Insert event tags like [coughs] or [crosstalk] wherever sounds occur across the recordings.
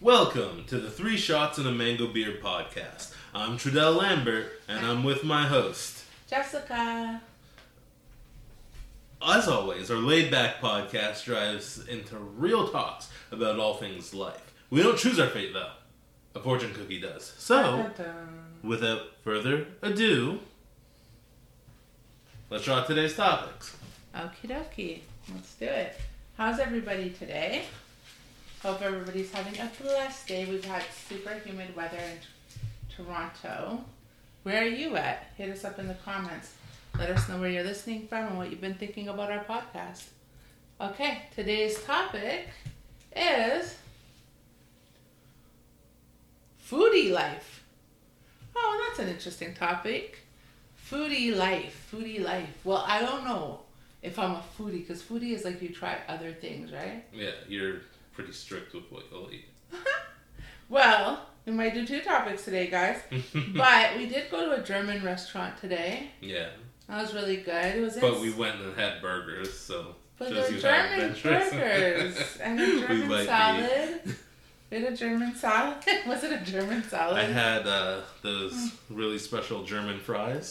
Welcome to the Three Shots and a Mango Beer podcast. I'm Tredel Lambert, and I'm with my host. Jessica. As always, our laid back podcast drives into real talks about all things life. We don't choose our fate, though. A fortune cookie does. So, without further ado, let's draw today's topics. Okie dokie. Let's do it. How's everybody today? Hope everybody's having a blessed day. We've had super humid weather in Toronto. Where are you at? Hit us up in the comments. Let us know where you're listening from and what you've been thinking about our podcast. Okay, today's topic is foodie life. Oh, that's an interesting topic. Foodie life, foodie life. Well, I don't know if I'm a foodie because foodie is like you try other things, right? Yeah, you're pretty strict with what you'll eat. [laughs] Well, we might do two topics today, guys. [laughs] but we did go to a German restaurant today. yeah, That was really good. It was but we went and had burgers, so. but they're German burgers [laughs] and a German salad. We had a German salad. was it a German salad? I had uh, those really special German fries.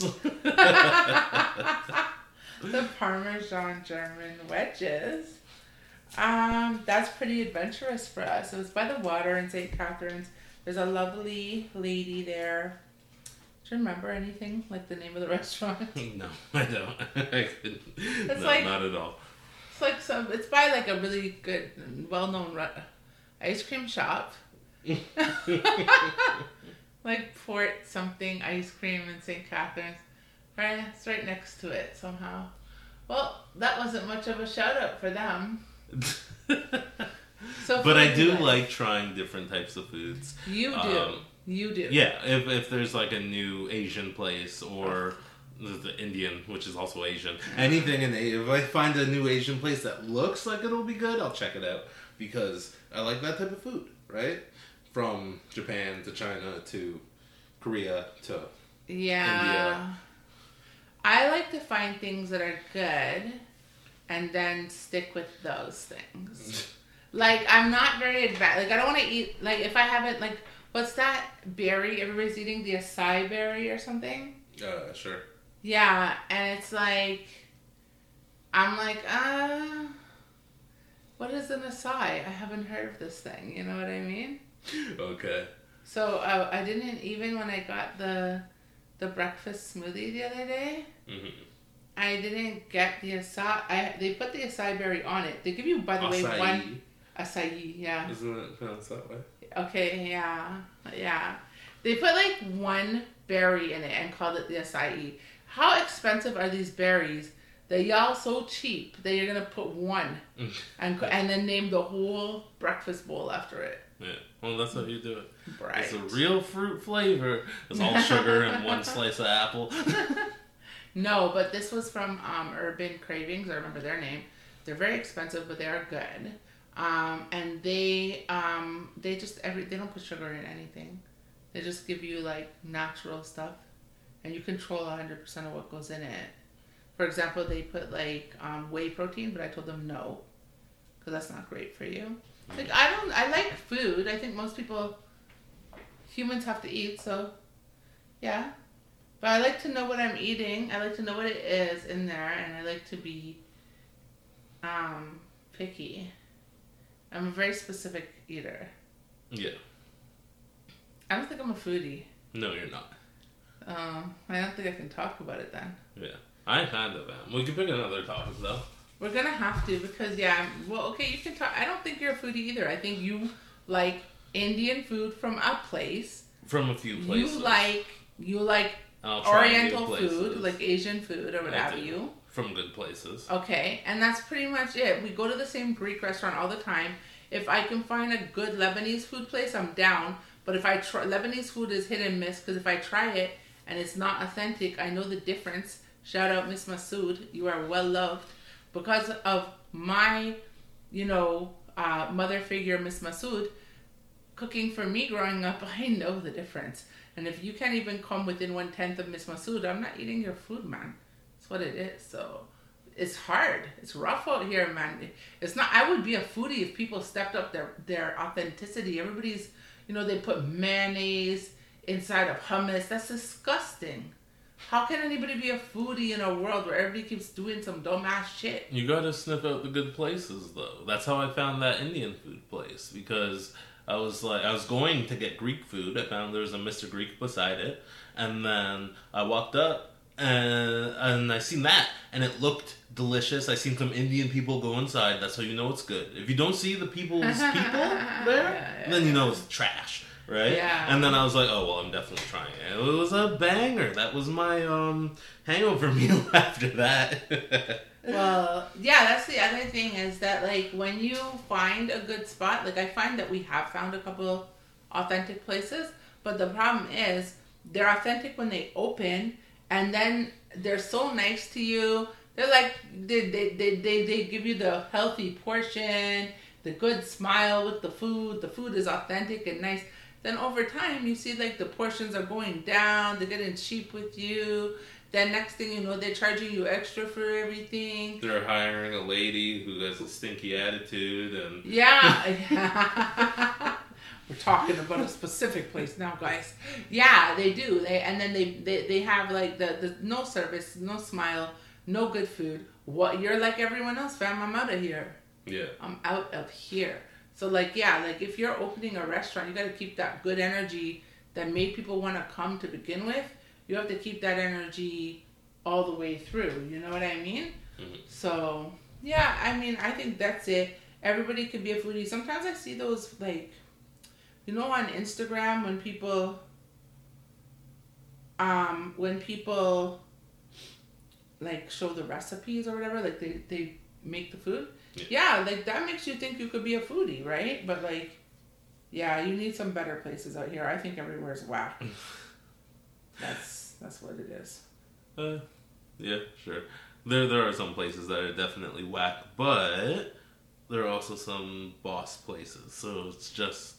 the Parmesan German wedges. Um, that's pretty adventurous for us. It was by the water in St. Catharines. There's a lovely lady there. Do you remember anything like the name of the [laughs] restaurant? [laughs] no, I don't. [laughs] I couldn't. It's no, like- not at all. It's like some. It's by like a really good, well-known re- ice cream shop. like Port something ice cream in St. Catharines. Right, it's right next to it somehow. Well, that wasn't much of a shout out for them. [laughs] So, but I do like trying different types of foods. You do. Um, you do. Yeah, if, if there's like a new Asian place or the Indian, which is also Asian, anything in A- if I find a new Asian place that looks like it'll be good, I'll check it out because I like that type of food, right? From Japan to China to Korea to Yeah. India. I like to find things that are good and then stick with those things. like I'm not very advanced. Like I don't want to eat like if I haven't like what's that berry everybody's eating the acai berry or something? uh, sure. Yeah, and it's like I'm like uh what is an acai? I haven't heard of this thing. You know what I mean? Okay. So uh, I didn't even when I got the the breakfast smoothie the other day. hmm I didn't get the acai. I they put the acai berry on it. They give you, by the way, one acai. Yeah. Isn't it pronounced that way? Okay. Yeah. Yeah. They put like one berry in it and called it the acai. How expensive are these berries? That y'all so cheap that you're gonna put one [laughs] and and then name the whole breakfast bowl after it. Yeah. Well, that's how you do it. Right. It's a real fruit flavor. It's all sugar and one [laughs] slice of apple. [laughs] No, but this was from um, Urban Cravings. I remember their name. They're very expensive, but they are good. Um, and they um, they just every they don't put sugar in anything. They just give you like natural stuff, and you control hundred percent of what goes in it. For example, they put like um, whey protein, but I told them no, because that's not great for you. Like I don't, I like food. I think most people, humans have to eat, so yeah. But I like to know what I'm eating. I like to know what it is in there, and I like to be um, picky. I'm a very specific eater. Yeah. I don't think I'm a foodie. No, you're not. Um, I don't think I can talk about it then. Yeah. I kind of am. We can pick another topic though. We're gonna have to because yeah. Well, okay, you can talk. I don't think you're a foodie either. I think you like Indian food from a place. From a few places. You like you like I'll try new Oriental food, like Asian food or what have you. From good places. Okay, and that's pretty much it. We go to the same Greek restaurant all the time. If I can find a good Lebanese food place, I'm down. But if I try Lebanese food is hit and miss because if I try it and it's not authentic, I know the difference. Shout out Miss Masood, you are well loved because of my, you know, uh, mother figure Miss Masood cooking for me growing up. [laughs] I know the difference. And if you can't even come within one tenth of Miss Masood, I'm not eating your food, man. That's what it is. So it's hard. It's rough out here, man. It's not. I would be a foodie if people stepped up their their authenticity. Everybody's, you know, they put mayonnaise inside of hummus. That's disgusting. How can anybody be a foodie in a world where everybody keeps doing some dumbass shit? You gotta sniff out the good places, though. That's how I found that Indian food place because I was like, I was going to get Greek food. I found there was a Mr. Greek beside it, and then I walked up and and I seen that, and it looked delicious. I seen some Indian people go inside. That's how you know it's good. If you don't see the people's [laughs] people there, then you know it's trash. Right? Yeah. And then I was like, oh well I'm definitely trying it. It was a banger. That was my um hangover [laughs] meal after that. [laughs] Well, yeah, that's the other thing is that like when you find a good spot, like I find that we have found a couple authentic places, but the problem is they're authentic when they open and then they're so nice to you. They're like they they, they, they, they give you the healthy portion, the good smile with the food, the food is authentic and nice. Then over time you see like the portions are going down, they're getting cheap with you. Then next thing you know, they're charging you extra for everything. They're hiring a lady who has a stinky attitude and Yeah. [laughs] [laughs] We're talking about a specific place now, guys. Yeah, they do. They and then they they, they have like the, the no service, no smile, no good food. What you're like everyone else, fam. I'm out of here. yeah. I'm out of here. So like yeah, like if you're opening a restaurant, you got to keep that good energy that made people want to come to begin with. You have to keep that energy all the way through. You know what I mean? Mhm. So yeah, I mean I think that's it. Everybody could be a foodie. Sometimes I see those like, you know, on Instagram when people, um, when people like show the recipes or whatever, like they they make the food. Yeah. Yeah, like that makes you think you could be a foodie, right? But like, yeah, you need some better places out here. I think everywhere's whack. [laughs] that's that's what it is. Uh, yeah, sure. There, there are some places that are definitely whack, but there are also some boss places. So it's just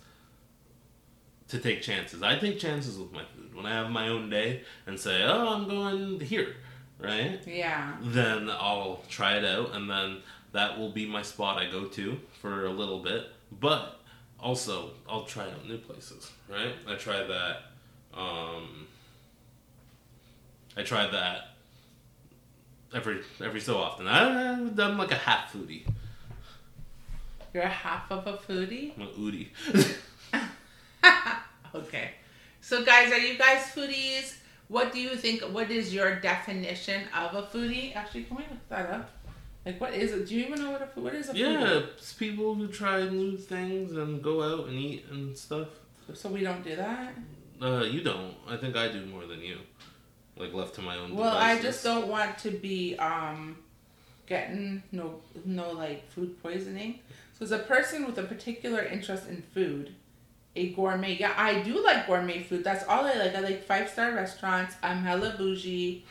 to take chances. I take chances with my food. When I have my own day and say, "Oh, I'm going here," right? Yeah. Then I'll try it out, and then that will be my spot I go to for a little bit. But also, I'll try out new places, right? I try that. Um, I try that every every so often. I, I'm like a half foodie. You're a half of a foodie? I'm a oodie. [laughs] okay. So, guys, are you guys foodies? What do you think? What is your definition of a foodie? Actually, can we look that up? Like, what is it? Do you even know what a what is a yeah, foodie? it's people who try new things and go out and eat and stuff. So we don't do that. Uh, you don't. I think I do more than you. Like left to my own. Well, I just don't want to be um getting no no like food poisoning. So, as a person with a particular interest in food, a gourmet. Yeah, I do like gourmet food. That's all I like. I like five star restaurants. I'm hella bougie.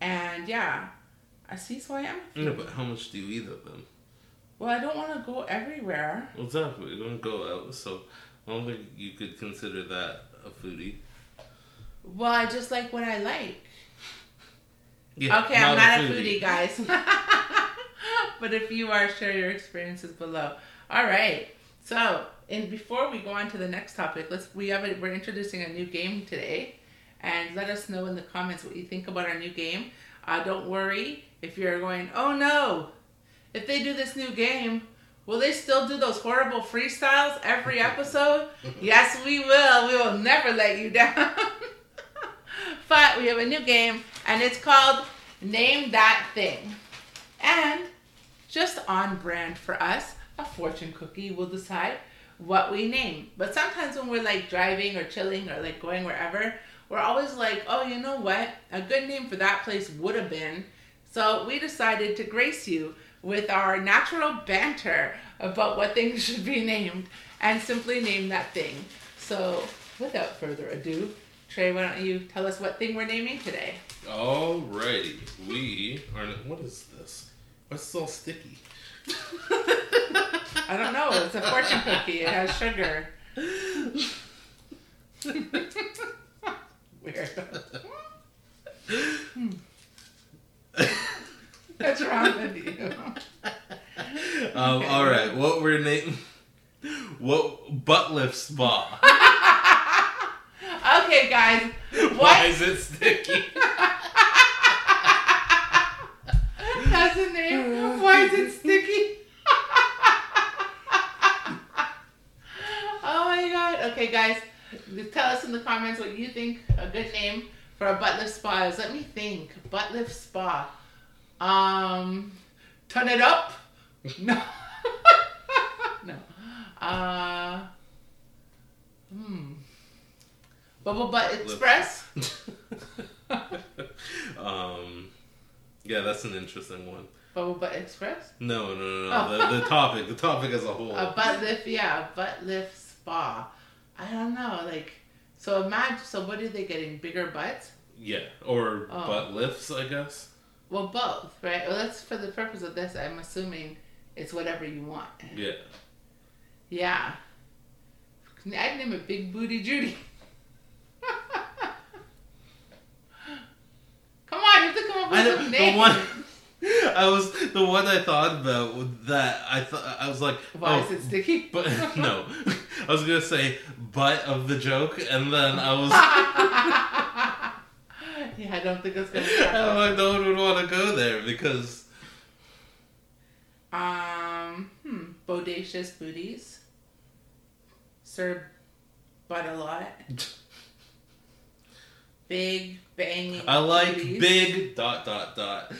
And yeah, I see. So I am. Yeah, but how much do you eat of them? Well, I don't want to go everywhere. Exactly. You don't go out, so I don't think you could consider that a foodie. Well, I just like what I like. Yeah, okay, I'm not a foodie, guys. [laughs] but if you are, share your experiences below. All right. So, and before we go on to the next topic, let's we have a, we're introducing a new game today, and let us know in the comments what you think about our new game. Uh, don't worry if you're going, oh no, if they do this new game, will they still do those horrible freestyles every [laughs] episode? yes, we will. We will never let you down. [laughs] but we have a new game, and it's called Name That Thing. And just on brand for us, a fortune cookie will decide what we name. But sometimes when we're like driving or chilling or like going wherever, we're always like, oh, you know what? A good name for that place would have been. So we decided to grace you with our natural banter about what things [laughs] should be named and simply name that thing. So without further ado, Trey, why don't you tell us what thing we're naming today? Alrighty, we are. What is this? What's this all sticky? [laughs] I don't know. It's a fortune cookie. It has sugar. [laughs] Weird. What's wrong with you? Um, all right, what we're name? [laughs] What butt lift spa? Okay, guys. [laughs] [laughs] Why is it sticky? That's the name. Why is it sticky? oh my god. Okay, guys. Tell us in the comments what you think a good name for a butt lift spa is. Let me think. Butt lift spa. Um, turn it up. No. [laughs] no. Uh. Hmm. Bubble Butt. Express. [laughs] [laughs] um, yeah, that's an interesting one. Bubble Butt Express. No, no, no, no. Oh. The, the topic, the topic as a whole. A butt lift, yeah, a butt lift spa. I don't know, like, so imagine. So what are they getting? Bigger butts? yeah, or Oh. butt lifts, I guess. Well, both, right? Well, that's for the purpose of this. I'm assuming it's whatever you want. Yeah. Yeah. I'd name it Big Booty Judy. [laughs] come on, you have to come up with I some know, the one. [laughs] I was the one I thought about that I thought I was like, Why oh, is it sticky? but [laughs] no, I was gonna say butt of the joke, and then I was, [laughs] yeah, I don't think it's gonna. Happen. no one would want to go there because Um, hmm, bodacious booties. Serve butt a lot. Big banging. I like booties. big dot dot dot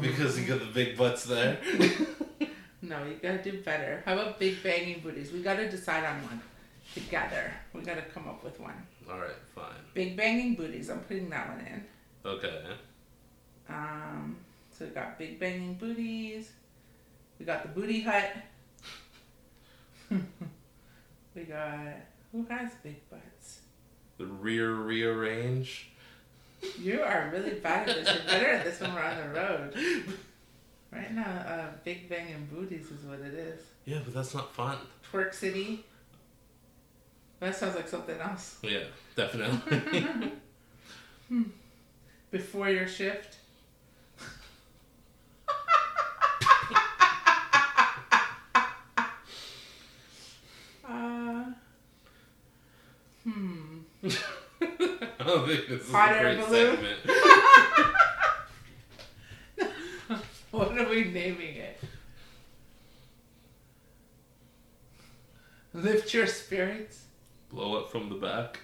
because you got the big butts there. [laughs] no, you gotta do better. How about big banging booties? We gotta decide on one together. We gotta come up with one. All right, fine, Big banging booties. I'm putting that one in. okay. Um, so we got big banging booties. We got the booty hut. [laughs] we got who has big butts? The rear rearrange. You are really bad at this. You're better at this when we're on the road. Right now, uh, big banging booties is what it is. Yeah, but that's not fun. Twerk City. That sounds like something else. Yeah, definitely. [laughs] Before your shift. uh, hmm. I don't think this is Hot a great balloon? segment. [laughs] What are we naming it? Lift your spirits. Blow up from the back.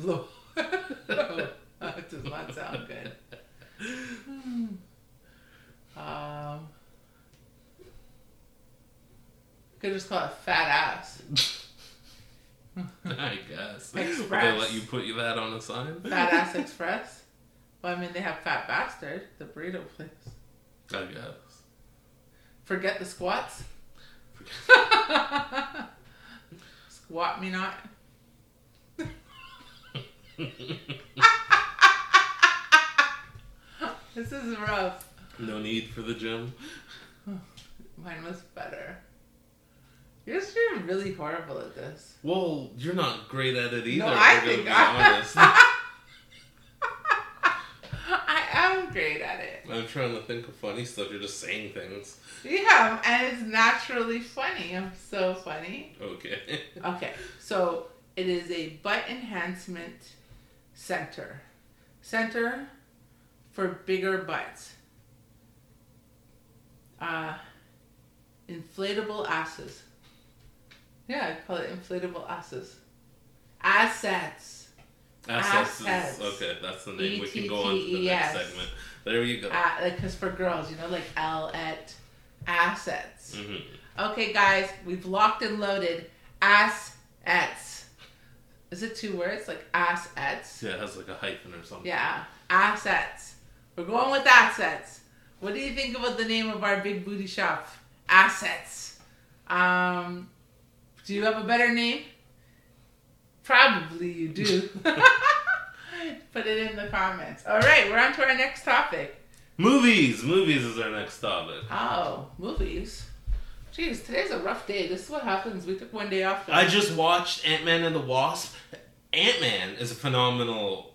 Blow. [laughs] that does not sound good. [sighs] Um, could just call it fat ass. [laughs] [laughs] I guess. Express. They let you put you that on a sign? Fat Ass Express. Well, I mean, they have Fat Bastard, the burrito place. I guess. Forget the squats. [laughs] Squat me not. [laughs] This is rough. no need for the gym. Mine was better. You're just being really horrible at this. Well, you're not great at it either. No, I think I... [laughs] I am great at it. I'm trying to think of funny stuff. You're just saying things. Yeah, and it's naturally funny. I'm so funny. Okay. [laughs] Okay, so it is a butt enhancement center. Center for bigger butts. Uh, inflatable asses. Yeah, I call it inflatable asses. Assets. Assets. is- Assets. okay, that's the name. We can go on to the next segment. There you go. Uh, like, cause for girls, you know, like L at assets. hmm Okay, guys, we've locked and loaded assets. Is it two words? Like assets? Yeah, it has like a hyphen or something. Yeah, assets. We're going with assets. What do you think about the name of our big booty shop? Assets. Um, do you have a better name? Probably you do. [laughs] Put it in the comments. All right, we're on to our next topic. Movies. Movies is our next topic. Oh, movies. Jeez, today's a rough day. This is what happens. We took one day off. I just watched Ant Man and the Wasp. Ant Man is a phenomenal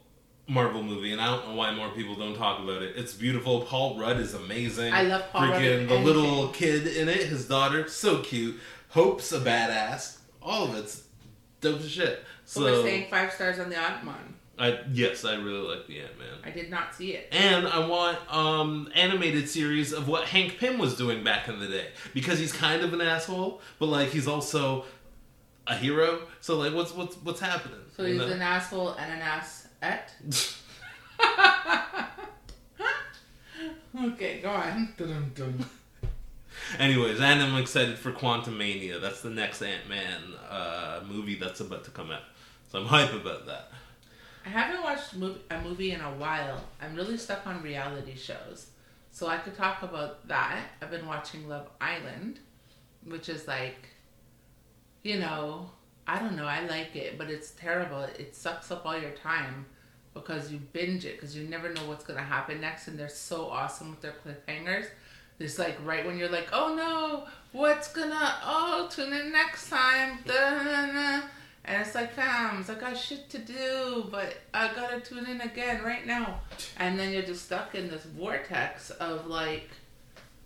Marvel movie, and I don't know why more people don't talk about it. It's beautiful. Paul Rudd is amazing. I love Paul Rudd Freaking the anything. little kid in it, his daughter, so cute. Hope's a badass. All of it's dope as shit. So, we're saying five stars on the Ant-Man. I yes, I really like the Ant Man. I did not see it. And I want um animated series of what Hank Pym was doing back in the day because he's kind of an asshole, but like he's also a hero. So like, what's what's what's happening? So You he's know? an asshole and an ass et. [laughs] [laughs] okay, go on. Anyways, and I'm excited for Quantumania. That's the next Ant Man uh, movie that's about to come out. So I'm hype about that. I haven't watched a movie in a while. I'm really stuck on reality shows. So I could talk about that. I've been watching Love Island, which is like, you know, I don't know. I like it, but it's terrible. It sucks up all your time because you binge it because you never know what's going to happen next. And they're so awesome with their cliffhangers. It's like right when you're like, oh no, what's gonna, oh, tune in next time. Da-na-na. And it's like, fams, I got shit to do, but I gotta tune in again right now. And then you're just stuck in this vortex of like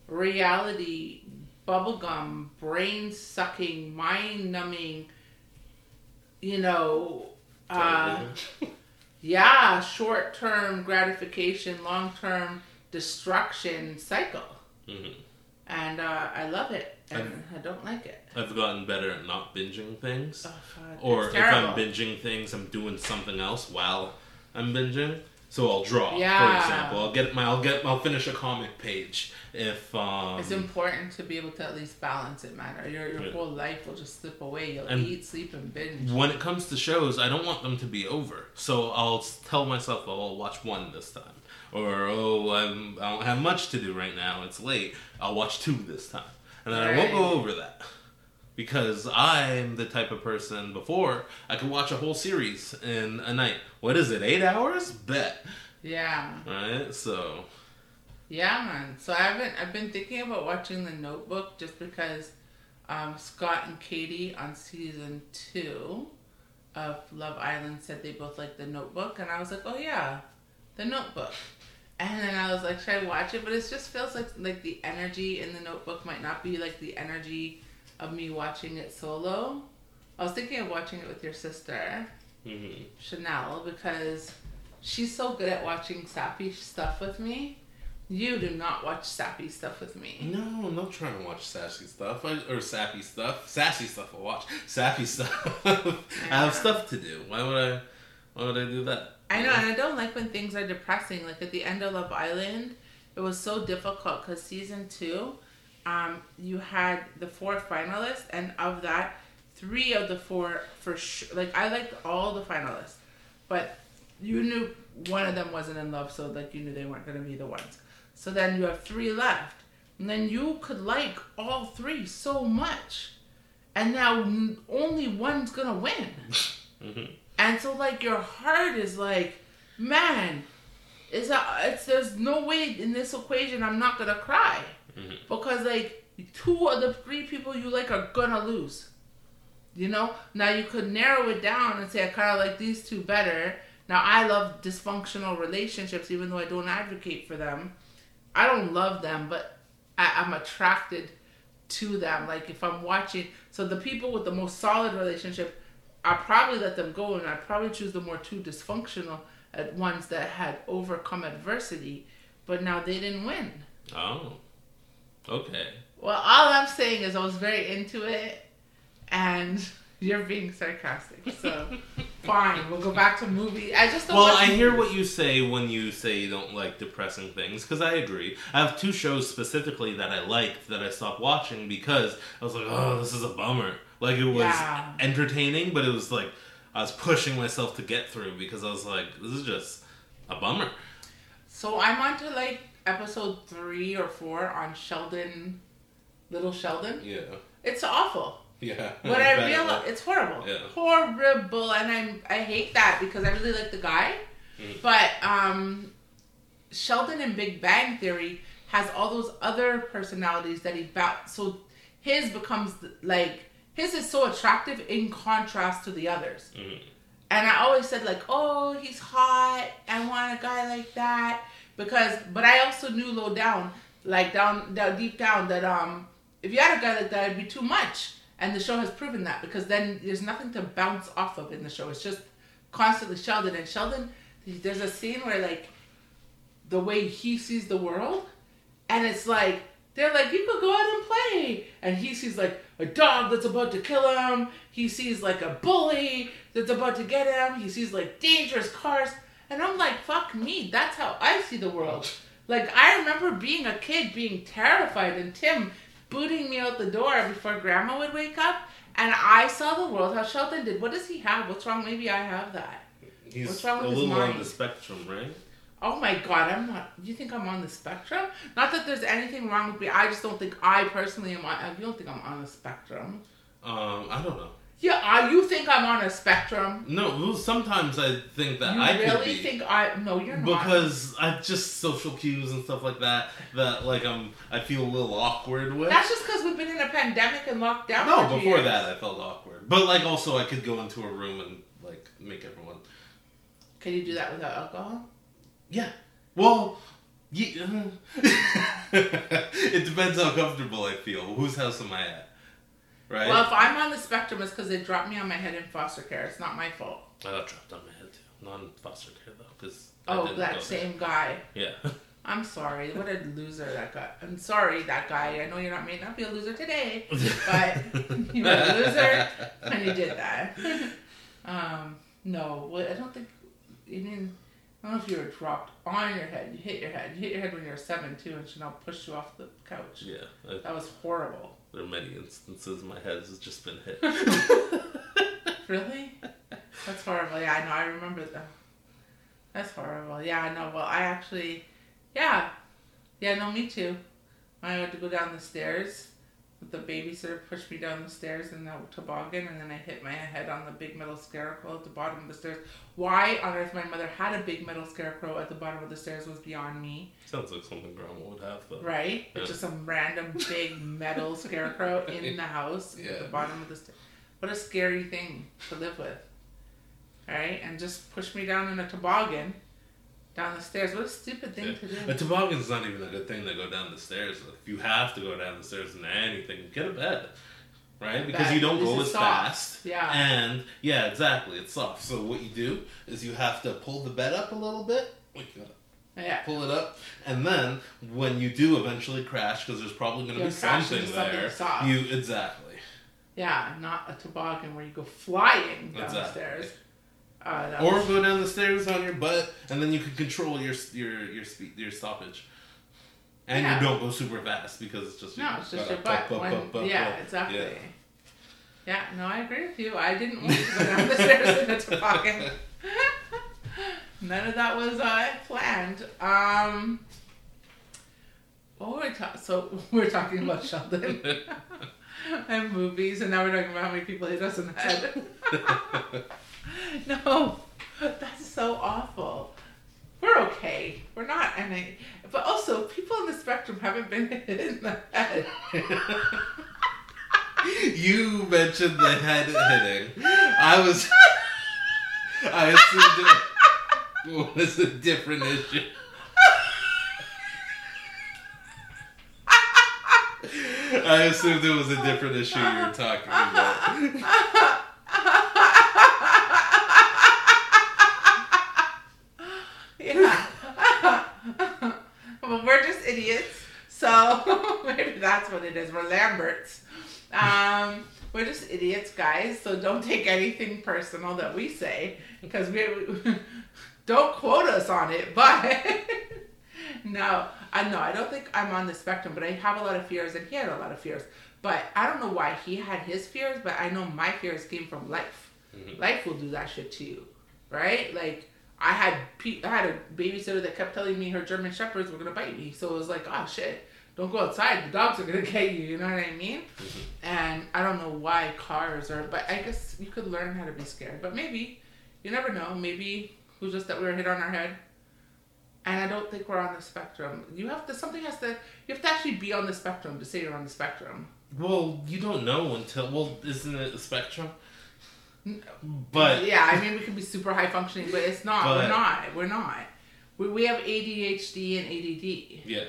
reality, bubblegum, brain sucking, mind numbing, you know, uh, [laughs] yeah, short term gratification, long term destruction cycle. Mhm. And uh, I love it, and I don't like it. I've gotten better at not binging things. Oh, or if I'm binging things, I'm doing something else while I'm binging. So I'll draw, Yeah. for example. I'll get my, I'll get, I'll finish a comic page if um. It's important to be able to at least balance it, man. Or your, your Yeah. whole life will just slip away. You'll And- eat, sleep, and binge. when it comes to shows, I don't want them to be over. So I'll tell myself, oh, I'll watch one this time. Or, oh, I'm, I don't have much to do right now. It's late. I'll watch two this time. And then I won't go over that. Because I'm the type of person before I could watch a whole series in a night. What is it, eight hours? Bet. Yeah, Right? So, yeah, man. So I've been I've been thinking about watching The Notebook just because um, Scott and Katie on season two of Love Island said they both like The Notebook, and I was like, oh yeah, The Notebook. And then I was like, should I watch it? But it just feels like like the energy in The Notebook might not be like the energy of me watching it solo. I was thinking of watching it with your sister. mhm. Chanel because she's so good at watching sappy stuff with me. You do not watch sappy stuff with me. no, I'm not trying to watch sassy stuff. I, or sappy stuff. Sassy stuff I'll watch. Sappy [laughs] stuff. I have stuff to do. Why would I, why would I do that? I know, and I don't like when things are depressing. Like at the end of Love Island, it was so difficult because season two, um, you had the four finalists, and of that, three of the four for sure. Like I liked all the finalists, but you knew one of them wasn't in love, so like you knew they weren't going to be the ones. So then you have three left, and then you could like all three so much, and now only one's gonna win. [laughs] Mhm. And so like your heart is like, man, it's a, it's there's no way in this equation I'm not gonna cry. Mhm. Because like two of the three people you like are gonna lose. You know? Now you could narrow it down and say I kinda like these two better. Now I love dysfunctional relationships even though I don't advocate for them. I don't love them, but I, I'm attracted to them. Like if I'm watching so the people with the most solid relationship I probably let them go, and I probably choose the more two dysfunctional at ones that had overcome adversity, but now they didn't win. Oh. Okay. Well, all I'm saying is I was very into it, and [laughs] you're being sarcastic. So [laughs] fine, we'll go back to movie. I just don't. Well, I hear what you say when you say you don't like depressing things, because I agree. I have two shows specifically that I liked that I stopped watching because I was like, oh, this is a bummer. Like, it was Yeah. entertaining, but it was like, I was pushing myself to get through because I was like, this is just a bummer. So I'm on to like episode three or four on Sheldon, Little Sheldon. Yeah. It's awful. Yeah. [laughs] But I realize it's horrible, Yeah. horrible, and I'm I hate that because I really like the guy. Mhm. But um, Sheldon in Big Bang Theory has all those other personalities that he ba- so his becomes like his is so attractive in contrast to the others, Mhm. and I always said like, oh, he's hot. I want a guy like that because. But I also knew low down, like down, down deep down, that um, if you had a guy like that, it'd be too much. And the show has proven that because then there's nothing to bounce off of in the show. It's just constantly Sheldon and Sheldon. There's a scene where like the way he sees the world, and it's like they're like, you could go out and play. And he sees like a dog that's about to kill him. He sees like a bully that's about to get him. He sees like dangerous cars. And I'm like, fuck me. That's how I see the world. Like, I remember being a kid being terrified and Tim booting me out the door before grandma would wake up. And I saw the world how Sheldon did. What does he have? What's wrong? Maybe I have that. He's What's wrong with a his little on the spectrum, right? Oh my god, I'm not. You think I'm on the spectrum? Not that there's anything wrong with me. I just don't think I personally am on. You don't think I'm on the spectrum? Um, I don't know. Yeah, uh, you think I'm on a spectrum? No, well, sometimes I think that You I really think I? No, you're not. because I just social cues and stuff like that that like I'm I feel a little awkward with. that's just because we've been in a pandemic and locked down. no, for before years. that I felt awkward, but like also I could go into a room and like make everyone. Can you do that without alcohol? Yeah. Well. Yeah. [laughs] it depends how comfortable I feel. Whose house am I at? Right. Well, if I'm on the spectrum, it's because they dropped me on my head in foster care. It's not my fault. I got dropped on my head too. Not in foster care though, because. Oh, that same guy. Yeah. [laughs] I'm sorry. What a loser that guy. I'm sorry, that guy. I know you're not may not be a loser today, but [laughs] you were a loser when you did that. Um, no, well, I don't think. You mean I don't know if you were dropped on your head. You hit your head. You hit your head when you were seven too, and Chanel pushed you off the couch. Yeah. I, That was horrible. there are many instances my head has just been hit. [laughs] Really? That's horrible. Yeah, I know. I remember that. That's horrible. Yeah, I know. Well, I actually, yeah, yeah. No, me too. I had to go down the stairs. The babysitter pushed me down the stairs in the toboggan, and then I hit my head on the big metal scarecrow at the bottom of the stairs. Why on earth my mother had a big metal scarecrow at the bottom of the stairs was beyond me. Sounds like something grandma would have though. Right? Yeah. It's just some random big metal scarecrow in the [laughs] house at the bottom of the stairs. What a scary thing to live with. Right? And just push me down in a toboggan down the stairs. What a stupid thing Yeah. to do. A toboggan's not even a good thing to go down the stairs. If you have to go down the stairs in anything, get a bed. Right? Because Bed. you don't This go as soft. fast. Yeah. And yeah, exactly. It's soft. So what you do is you have to pull the bed up a little bit. Like you Yeah. pull it up, and then when you do eventually crash, because there's probably going to be something there. soft. You exactly. Yeah, not a toboggan where you go flying down the stairs. Or go down the stairs on your butt, and then you can control your your your speed your stoppage. And Yeah. you don't go super fast because it's just no, it's just your butt. When- bup, bup, yeah, exactly. Yeah. Yeah. no, I agree with you. I didn't want to go down the stairs in a toboggan. [laughs] None of that was uh, planned. Um, what were we talking? So [laughs] we're talking about [laughs] Sheldon and movies, and now we're talking about how many people hit us in the head. [laughs] no, that's so awful. We're okay. We're not any. But also, people on the spectrum haven't been [laughs] hit in the head. [laughs] you mentioned the head hitting. I was. I assumed it was a different issue. I assumed it was a different issue you were talking about. We're just idiots. So [laughs] maybe that's what it is. We're Lamberts. Um, we're just idiots, guys. So don't take anything personal that we say because we, we [laughs] don't quote us on it. But [laughs] no, I know I don't think I'm on the spectrum, but I have a lot of fears, and he had a lot of fears. But I don't know why he had his fears, but I know my fears came from life. Mhm. Life will do that shit to you, right? Like I had pe- I had a babysitter that kept telling me her German shepherds were gonna bite me, so it was like, oh shit, don't go outside. The dogs are gonna [laughs] get you. You know what I mean? Mm-hmm. And I don't know why cars are, but I guess you could learn how to be scared. But maybe you never know. Maybe who's just that we were hit on our head. And I don't think we're on the spectrum. You have to something has to you have to actually be on the spectrum to say you're on the spectrum. Well, you don't know until. Well, isn't it a spectrum? But yeah, I mean, we can be super high functioning, but it's not. But- we're not. We're not. We, we have ADHD and ADD. yeah,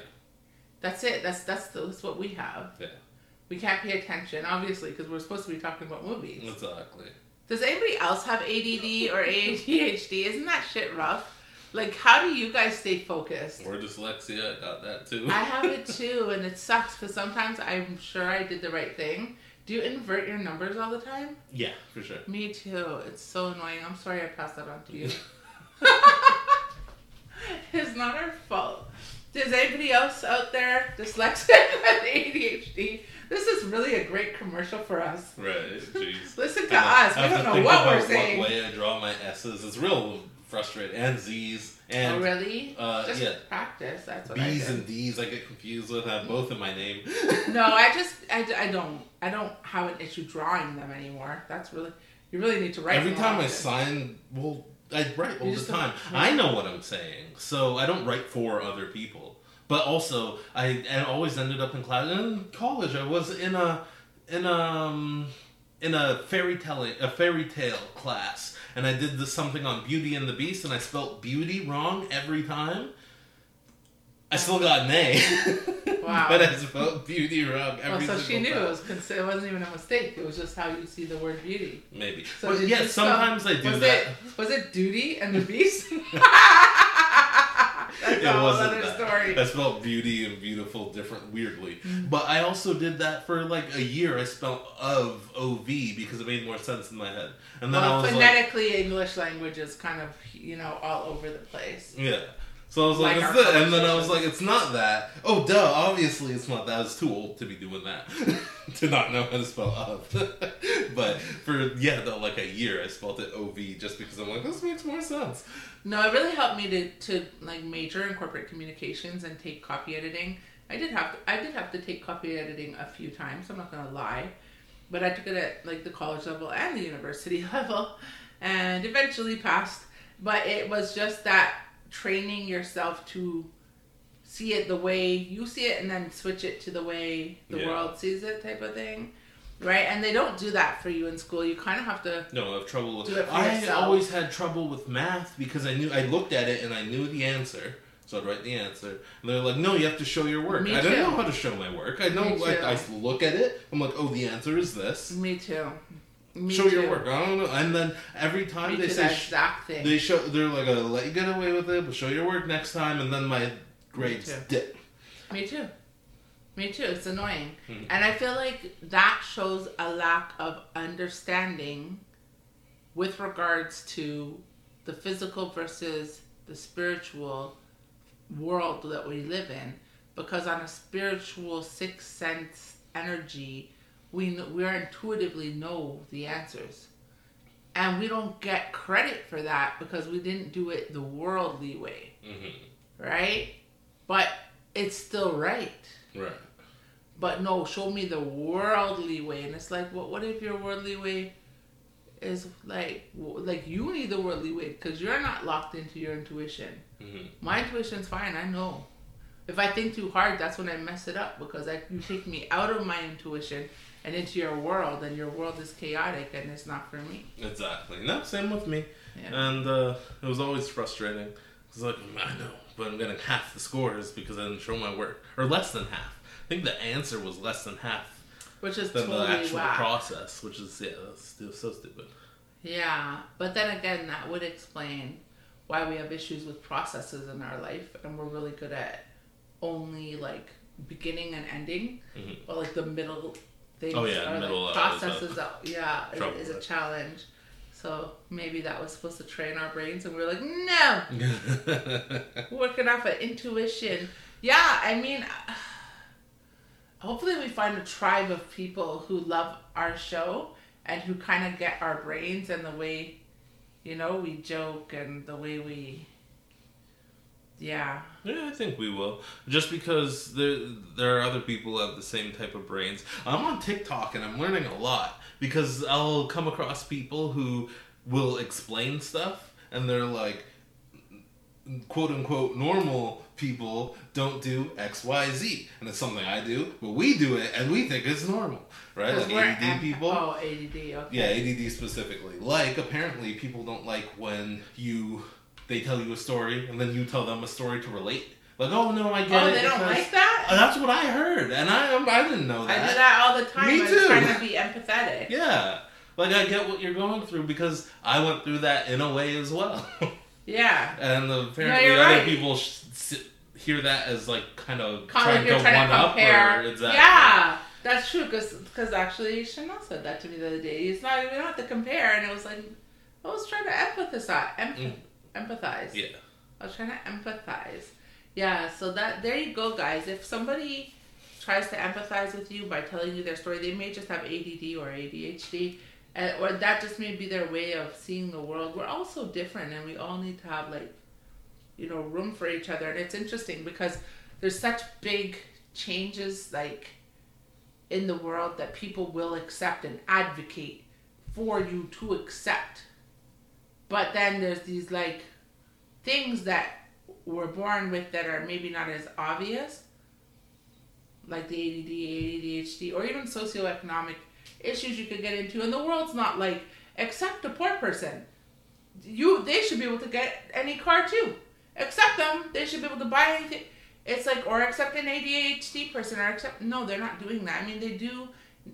That's it. That's that's that's what we have. yeah, We can't pay attention, obviously, because we're supposed to be talking about movies. exactly. Does anybody else have ADD or ADHD? Isn't that shit rough? Like, how do you guys stay focused? Or dyslexia, I got that too. I have it [laughs] too, and it sucks because sometimes I'm sure I did the right thing. Do you invert your numbers all the time? yeah, for sure. Me too. It's so annoying. I'm sorry I passed that on to you. [laughs] [laughs] it's not our fault. Does anybody else out there dyslexic [laughs] with ADHD? This is really a great commercial for us. Right, jeez. Listen to I us. We have don't know what we're saying. What way I draw my S's. It's real frustrating. And Z's. And oh, really? uh, Just yeah. practice. That's what I B's did. and D's I get confused with. I have both in my name. [laughs] No, I just I, I don't I don't have an issue drawing them anymore. That's really you really need to write. Every time I sign, well, I write all You the time. I know what I'm saying, so I don't write for other people. But also, I, I always ended up in class. In college, I was in a in a um, in a fairy telling a fairy tale class, and I did this something on Beauty and the Beast, and I spelt beauty wrong every time. I still got an A. [laughs] Wow. but I spelled beauty wrong Well, every so single she knew time. it was cons- it wasn't even a mistake. It was just how you see the word beauty. Maybe. So but yeah, you spell- sometimes I do was that. It, was it duty and the beast? [laughs] That's it wasn't other that. story. I spelled beauty and beautiful different weirdly. Mm. But I also did that for like a year. I spelled of O V because it made more sense in my head. And then I well, phonetically, English language is kind of you know all over the place. yeah. So I was like, Like it's. And then I was like, it's not that. Oh, duh. Obviously, it's not that. I was too old to be doing that. [laughs] to not know how to spell of. [laughs] but for, yeah, though, like a year, I spelled it O V just because I'm like, this makes more sense. No, it really helped me to, to like major in corporate communications and take copy editing. I did have to, I did have to take copy editing a few times. I'm not gonna lie, but I took it at like the college level and the university [laughs] level, and eventually passed. But it was just that training yourself to see it the way you see it, and then switch it to the way the Yeah. world sees it, type of thing. Right, and they don't do that for you in school. You kind of have to. No, I have trouble with it I yourself. always had trouble with math because I knew I looked at it and I knew the answer. So I'd write the answer. And they're like, no, you have to show your work. Me I don't know how to show my work. I know too. I look at it, I'm like, oh the answer is this. Me too. Me show too. your work. I don't know. And then every time Me they say exact thing. they show they're like gonna let you get away with it, but show your work next time and then my grades too. dip. Me too. Me too. It's annoying. Mhm. And I feel like that shows a lack of understanding with regards to the physical versus the spiritual world that we live in. Because on a spiritual sixth sense energy, we we intuitively know the answers. And we don't get credit for that because we didn't do it the worldly way, hmm right? But it's still right. Right. But no, show me the worldly way. And it's like, what? What if your worldly way is like, like you need the worldly way because you're not locked into your intuition. hmm My intuition's fine. I know. If I think too hard, that's when I mess it up because I, you take me out of my intuition and into your world, and your world is chaotic, and it's not for me. Exactly. No, same with me. Yeah. And uh, it was always frustrating. It's like, I know, but I'm getting half the scores because I didn't show my work. Or less than half. I think the answer was less than half Which is than totally the actual whack. process, which is, yeah, that's still so stupid. Yeah, but then again, that would explain why we have issues with processes in our life, and we're really good at only like beginning and ending, Mhm. or like the middle things. Oh, yeah, or, middle, like, uh, is a processes. Out, yeah, is- is a challenge. So maybe that was supposed to train our brains, and we are like, no, [laughs] working off of intuition. Yeah, I mean, hopefully we find a tribe of people who love our show and who kind of get our brains and the way, you know, we joke and the way we, yeah. Yeah, I think we will. Just because there there are other people who have the same type of brains. I'm on TikTok and I'm learning a lot because I'll come across people who will explain stuff and they're like quote unquote normal people don't do X, Y, Z, and it's something I do, but we do it and we think it's normal, right? Like ADD em- people. Oh, ADD. Okay. Yeah, ADD specifically. Like apparently people don't like when you they tell you a story and then you tell them a story to relate. Like, oh no, I get Oh, it. they don't like that. Uh, That's what I heard, and I I didn't know that. I do that all the time. Me I'm too. trying to be empathetic. Yeah, like I get what you're going through because I went through that in a way as well. [laughs] Yeah. and apparently you're other right. people hear that as like kind of trying to trying one to up compare. or exactly. Yeah, that's true. Because because actually, Chanel said that to me the other day. It's not we don't have to compare, and it was like I was trying to empathize. Empath- Mm. Empathize. Yeah. I was trying to empathize. Yeah. So that there you go, guys. If somebody tries to empathize with you by telling you their story, they may just have ADD or ADHD. And, or that just may be their way of seeing the world. We're all so different, and we all need to have like you know room for each other and it's interesting because there's such big changes like in the world that people will accept and advocate for you to accept but then there's these like things that we're born with that are maybe not as obvious like the ADD, ADHD, or even socioeconomic issues you could get into. And the world's not like accept a poor person. You they should be able to get any car too. Accept them. They should be able to buy anything. It's like or accept an ADHD person or accept no, they're not doing that. I mean they do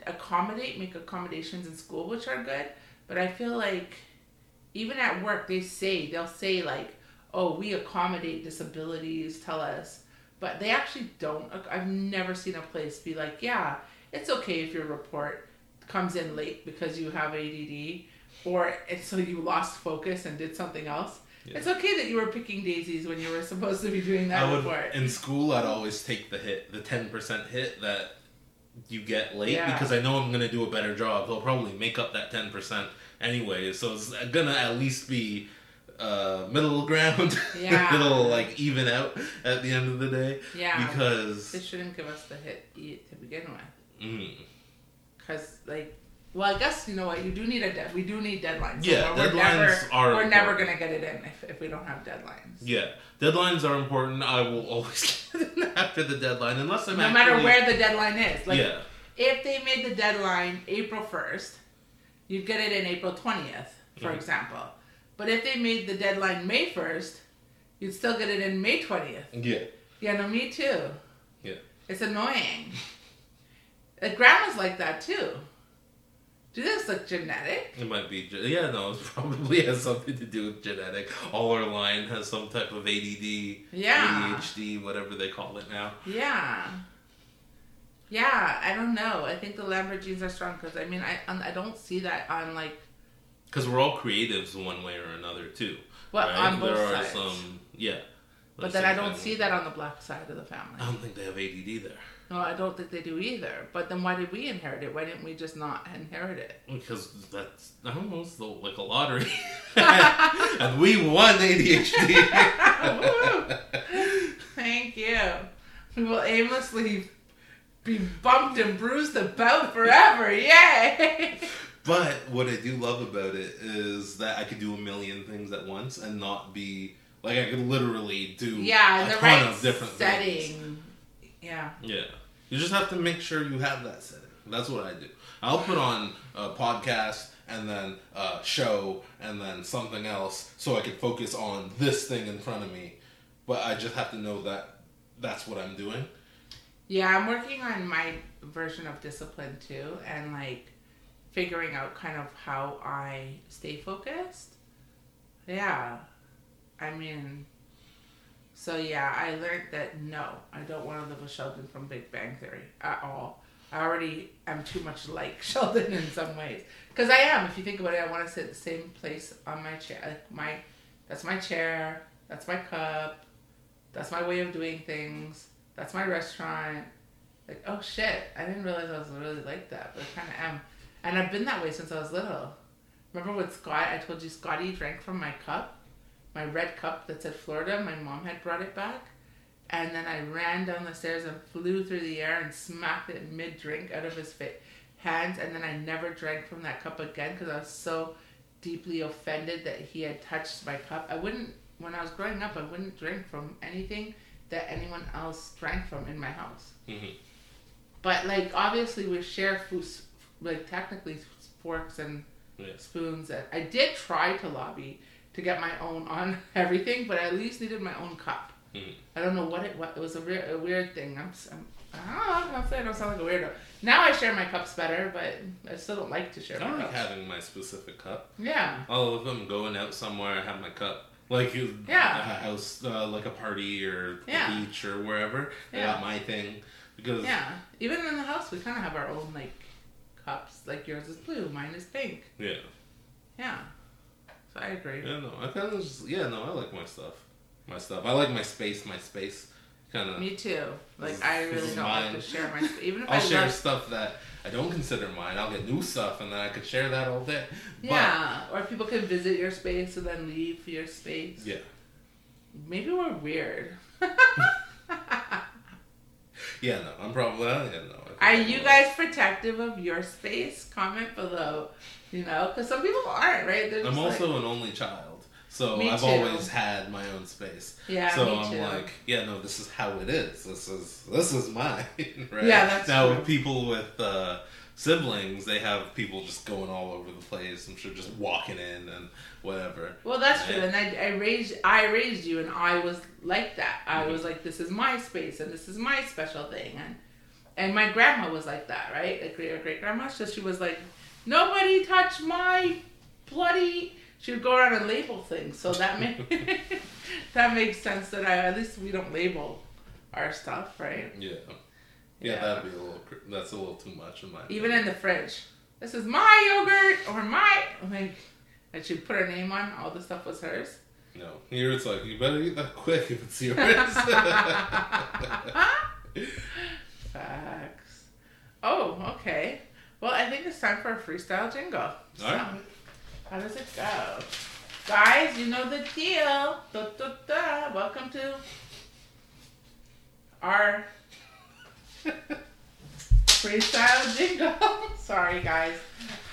accommodate, make accommodations in school which are good, but I feel like even at work they say they'll say like, "Oh, we accommodate disabilities, tell us." But they actually don't. I've never seen a place be like, "Yeah, it's okay if your report comes in late because you have ADD or it's so you lost focus and did something else." Yeah. It's okay that you were picking daisies when you were supposed to be doing that I would report. in school. I'd always take the hit, the ten percent hit that you get late Yeah. because I know I'm gonna do a better job. They'll probably make up that ten percent anyway, so it's gonna at least be uh, middle [laughs] ground. Yeah. It'll like even out at the end of the day yeah. because They shouldn't give us the hit to begin with. mm, Because, like, well, I guess you know what you do need a dead. We do need deadlines. So Yeah, we're deadlines never, are We're never gonna get it in if, if we don't have deadlines. yeah, deadlines are important. I will always [laughs] get it after the deadline unless I'm no actually, matter where the deadline is. Like, yeah, if they made the deadline April first, you'd get it in April twentieth, for example. But if they made the deadline May first, you'd still get it in May twentieth. yeah, Yeah, no, me too. Yeah. It's annoying. like grandma's like that too. Do this look genetic? it might be. Yeah, no, it probably [laughs] has something to do with genetic. All our line has some type of ADD, Yeah. ADHD, whatever they call it now. Yeah. Yeah, I don't know. I think the Lambert genes are strong because I mean, I I don't see that on like Because we're all creatives one way or another too. well right? on both there are sides. some, yeah. but then I don't something- see that on the black side of the family. I don't think they have ADD there No, I don't think they do either. But then why did we inherit it? Why didn't we just not inherit it? because that's I don't know, it's like a lottery, [laughs] and we won ADHD. [laughs] Thank you. We will aimlessly be bumped and bruised about forever. Yay! [laughs] But what I do love about it is that I could do a million things at once and not be like I could literally do yeah, a the ton right of different setting. things. Yeah. Yeah, you just have to make sure you have that setting. That's what I do. I'll put on a podcast and then a show and then something else so I can focus on this thing in front of me. But I just have to know that that's what I'm doing. Yeah, I'm working on my version of discipline too, and like figuring out kind of how I stay focused. Yeah, I mean, so yeah, I learned that no, I don't want to live with Sheldon from Big Bang Theory at all. I already am too much like [laughs] Sheldon in some ways because I am. If you think about it, I want to sit the same place on my chair. Like my, that's my chair. That's my cup. That's my way of doing things. That's my restaurant. Like, oh shit, I didn't realize I was really like that, but I kind of am. And I've been that way since I was little. Remember when Scott, I told you Scotty drank from my cup? My red cup that said Florida. My mom had brought it back. And then I ran down the stairs and flew through the air and smacked it mid drink out of his hands. And then I never drank from that cup again because I was so deeply offended that he had touched my cup. I wouldn't, when I was growing up, I wouldn't drink from anything that anyone else drank from in my house. Mhm. But like obviously we share food, like technically forks and Yeah. spoons. And I did try to lobby to get my own on [laughs] everything, but I at least needed my own cup. Mhm. I don't know what it what it was a, re- a weird thing. I'm, I'm I don't know. I'll say I don't sound like a weirdo. Now I share my cups better, but I still don't like to share I my don't like cups. having my specific cup. Yeah. All of them going out somewhere, I have my cup. Like Yeah. a house, uh, like a party or Yeah. the beach or wherever. I Yeah. got my thing because Yeah. Even in the house, we kind of have our own like cups. Like yours is blue, mine is pink. yeah, Yeah. So I agree. yeah, no, I kind of just yeah, no, I like my stuff, my stuff. I like my space, my space. Kind of, Me too. Like I really don't like to share my even if I'll I share love stuff that I don't consider mine. I'll get new stuff, and then I could share that all day. Yeah, or people can visit your space and then leave your space. Yeah, Maybe we're weird. [laughs] yeah, no, I'm probably uh, don't know. I Are I'm you guys protective of your space? Comment below. You know, because some people aren't, right? They're I'm also like, an only child, so Me I've too. always had my own space. yeah, so I'm too. like, yeah, no, this is how it is. This is this is mine, [laughs] right? Yeah, that's now true. with people with uh, siblings, they have people just going all over the place. I'm sure just walking in and whatever. well, that's true, and I, I raised I raised you, and I was like that. I Mhm. was like, this is my space, and this is my special thing, and and my grandma was like that, right? Like great great grandma, so she was like, nobody touch my bloody. She would go around and label things, so that made [laughs] [laughs] that makes sense. That I at least we don't label our stuff, right? Yeah. yeah, Yeah. that'd be a little. That's a little too much in my. Even opinion. in the fridge. This is my yogurt or my like and she'd put her name on, all the stuff was hers. no, here it's like you better eat that quick if it's yours. [laughs] Facts. Oh, okay. Well, I think it's time for a freestyle jingle. So, Alright. How does it go? Guys, you know the deal. Da, da, da. Welcome to our [laughs] freestyle jingle. [laughs] Sorry, guys.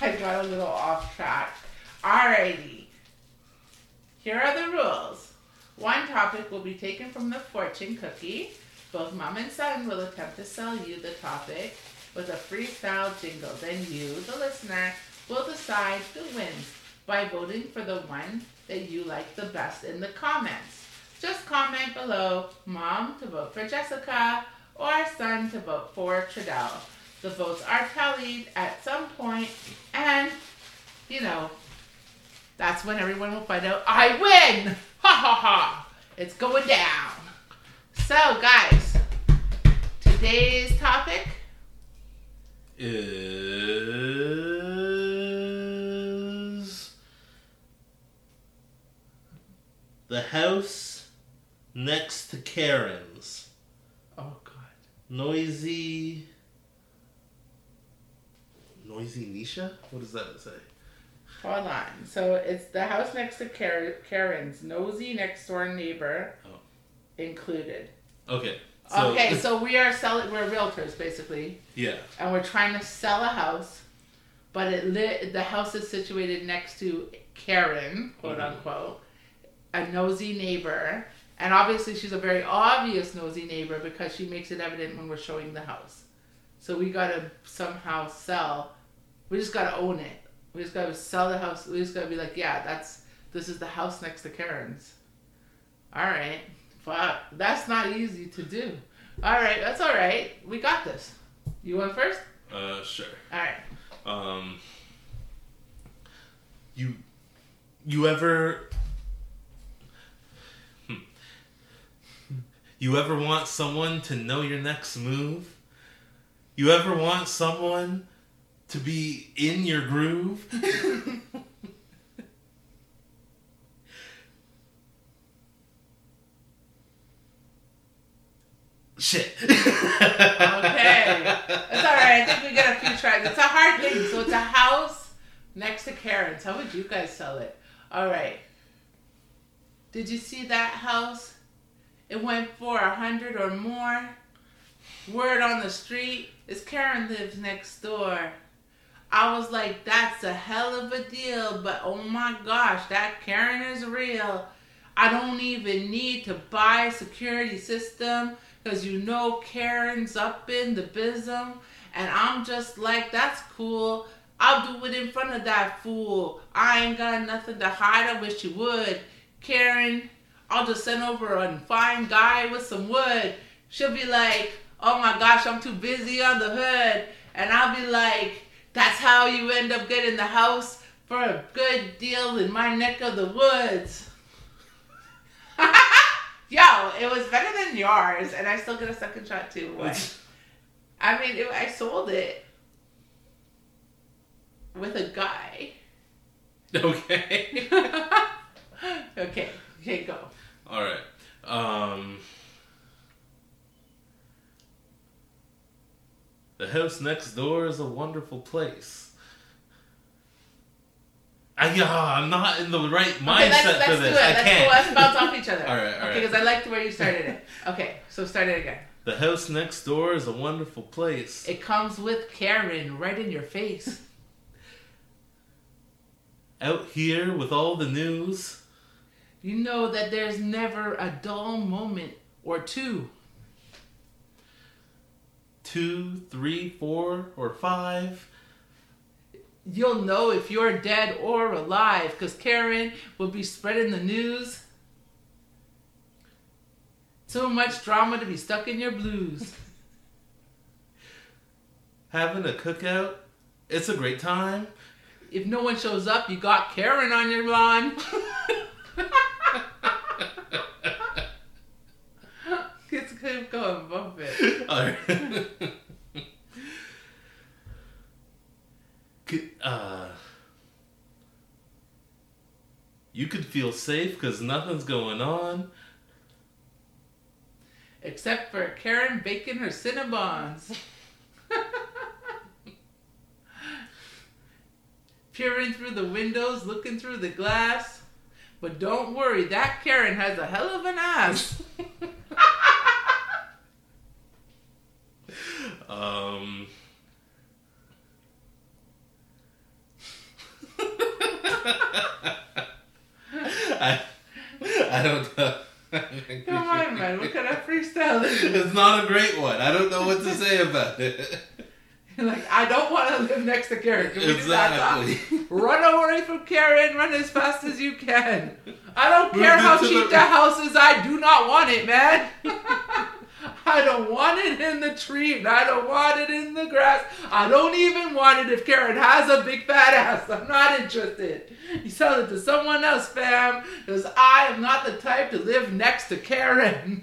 I got a little off track. Alrighty. Here are the rules. One topic will be taken from the fortune cookie. Both mom and son will attempt to sell you the topic with a freestyle jingle. Then you, the listener, will decide who wins by voting for the one that you like the best in the comments. Just comment below mom to vote for Jessica or son to vote for Tredel. The votes are tallied at some point, and you know, that's when everyone will find out I win! [laughs] Ha ha ha! It's going down. So, guys, today's topic is the house next to Karen's. Oh God. Noisy. Noisy Nisha? What does that say? Hold on. So it's the house next to Kar- Karen's nosy next door neighbor Oh. included. Okay. okay, [laughs] so we are selling. We're realtors basically, Yeah. and we're trying to sell a house, but it lit. The house is situated next to Karen, quote Mhm. unquote, a nosy neighbor, and obviously she's a very obvious nosy neighbor because she makes it evident when we're showing the house. So we gotta somehow sell. We just gotta own it. We just gotta sell the house. We just gotta be like, yeah, that's this is the house next to Karen's. All right, fuck, that's not easy to do. All right, that's all right. We got this. You want first? Uh, sure. All right. Um, you, you ever, you ever want someone to know your next move? You ever want someone to be in your groove? [laughs] Shit. Okay. That's all right. I think we get a few tries. It's a hard thing. So it's a house next to Karen's. How would you guys sell it? All right. Did you see that house? It went for a hundred or more. Word on the street is Karen lives next door. I was like, that's a hell of a deal, but oh my gosh, that Karen is real. I don't even need to buy a security system because you know Karen's up in the bism. And I'm just like, that's cool. I'll do it in front of that fool. I ain't got nothing to hide. I wish you would. Karen, I'll just send over a fine guy with some wood. She'll be like, oh my gosh, I'm too busy on the hood. And I'll be like, that's how you end up getting the house for a good deal in my neck of the woods. [laughs] Yo, it was better than yours, and I still get a second shot too. What? I mean, it, I sold it with a guy. Okay. [laughs] okay, okay, go. All right. Um, the house next door is a wonderful place. I, yeah, I'm not in the right Okay, mindset let's, let's for do this. it. I Let's can't. Let's bounce off each other. [laughs] All right, all okay, right. because I liked where you started it. Okay, so start it again. The house next door is a wonderful place. It comes with Karen right in your face. Out here with all the news. You know that there's never a dull moment or two. Two, three, four, or five. You'll know if you're dead or alive because Karen will be spreading the news. Too much drama to be stuck in your blues. [laughs] Having a cookout. It's a great time. If no one shows up, you got Karen on your lawn. [laughs] [laughs] Keep going, bump it. [laughs] Could- uh, you could feel safe because nothing's going on. Except for Karen baking her Cinnabons. [laughs] Peering through the windows, looking through the glass. But don't worry, that Karen has a hell of an ass. Um. I, I don't know. Come on, man. What kind of freestyle is this? It's not a great one. I don't know what to say about it. You're [laughs] like, I don't want to live next to Karen. Can we do that? Exactly. [laughs] Run away from Karen. Run as fast as you can. I don't Move care how cheap the- the [laughs] house is. I do not want it, man. I don't want it in the tree, and I don't want it in the grass. I don't even want it if Karen has a big fat ass. I'm not interested. You sell it to someone else, fam, because I am not the type to live next to Karen.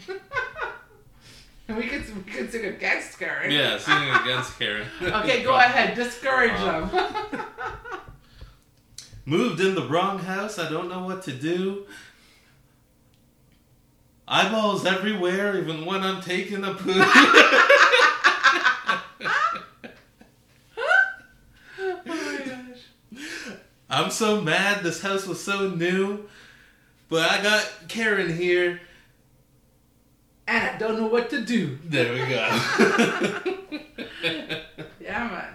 And [laughs] we could we could sing against Karen. Yeah, singing against Karen. [laughs] Okay, go ahead. Discourage Uh, them. [laughs] Moved in the wrong house. I don't know what to do. Eyeballs everywhere, even when I'm taking a poo. oh. I'm so mad this house was so new. But I got Karen here. And I don't know what to do. There we go. [laughs] Yeah,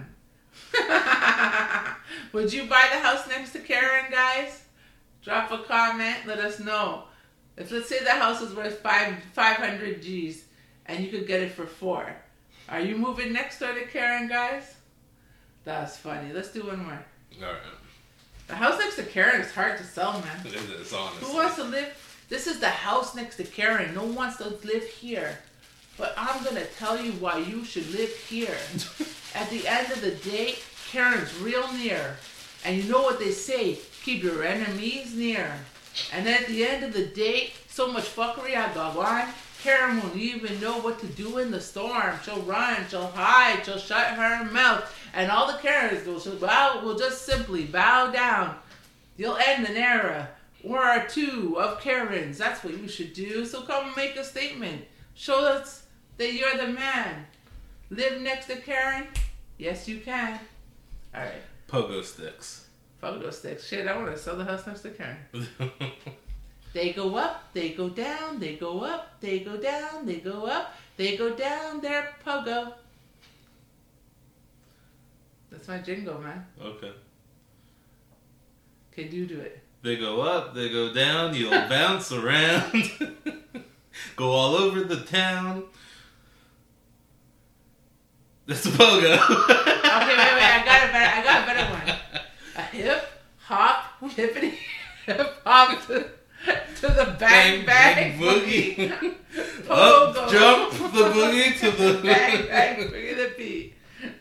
man. [laughs] Would you buy the house next to Karen, guys? Drop a comment. Let us know. If let's say the house is worth five five hundred G's, and you could get it for four, are you moving next door to Karen, guys? That's funny. Let's do one more. Alright. The house next to Karen is hard to sell, man. It is, honestly. Who wants to live? This is the house next to Karen. No one wants to live here. But I'm gonna tell you why you should live here. [laughs] At the end of the day, Karen's real near. And you know what they say, keep your enemies near. And then at the end of the day, so much fuckery I got on. Karen won't even know what to do in the storm. She'll run, she'll hide, she'll shut her mouth. And all the Karens will, she'll bow, will just simply bow down. You'll end an era or two of Karens. That's what you should do. So come make a statement. Show us that you're the man. Live next to Karen? Yes, you can. All right. Pogo sticks. Photo sticks. Shit, I want to sell the house next to Karen. [laughs] They go up, they go down, they go up, they go down, they go up, they go down, they're pogo. That's my jingle, man. okay. Can you do it? They go up, they go down, you'll [laughs] bounce around, [laughs] go all over the town. That's a pogo. Okay, wait, wait. I got a better. I got a better one. Hop hippity hip [laughs] hop to, to the bang bang, boogie. [laughs] Up, jump the boogie to the [laughs] bang bang boogie the beat.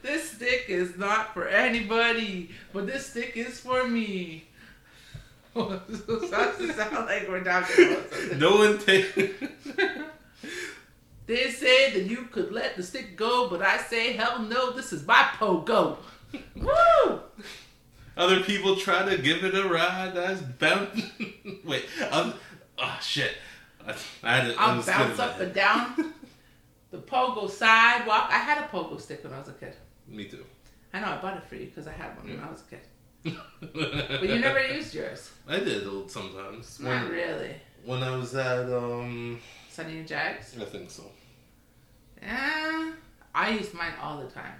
This stick is not for anybody, but this stick is for me. doesn't sound like we're talking about something. No one take. They say that you could let the stick go, but I say hell no. This is my pogo. Woo! Other people try to give it a ride. That's bounce. [laughs] Wait, oh shit. I, I had to, I I'll was bounce up and down the pogo sidewalk. I had a pogo stick when I was a kid. Me too. I know I bought it for you because I had one when I was a kid. but [laughs] But you never used yours. I did sometimes. Not When, really. when I was at um, Sunny and Jags. I think so. Yeah, I used mine all the time.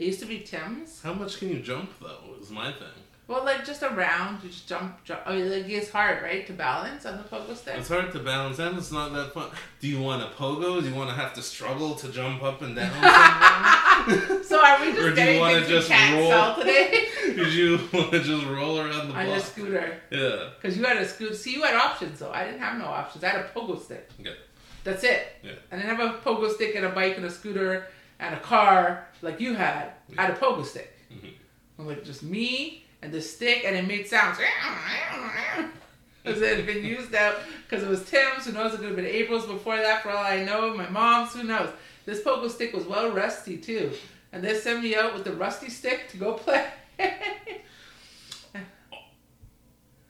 It used to be Tim's. How much can you jump though? Is my thing. Well, like just around, you just jump, jump. I mean, like it's hard, right, to balance on the pogo stick. It's hard to balance and it's not that fun. Do you want a pogo? Do you want to have to struggle to jump up and down? [laughs] so are we Or just do you wanna things just roll? today [laughs] Did you want to just roll around the on block? your scooter? Yeah. Because you had a scooter. See, you had options though. I didn't have no options. I had a pogo stick. Okay. That's it. Yeah. I didn't have a pogo stick and a bike and a scooter and a car like you had. I had a pogo stick. Mhm. I'm like just me and the stick, and it made sounds. Because it had been used out because it was Tim's. Who knows? It could have been April's before that. For all I know, my mom's. Who knows? This pogo stick was well rusty too, and they sent me out with the rusty stick to go play.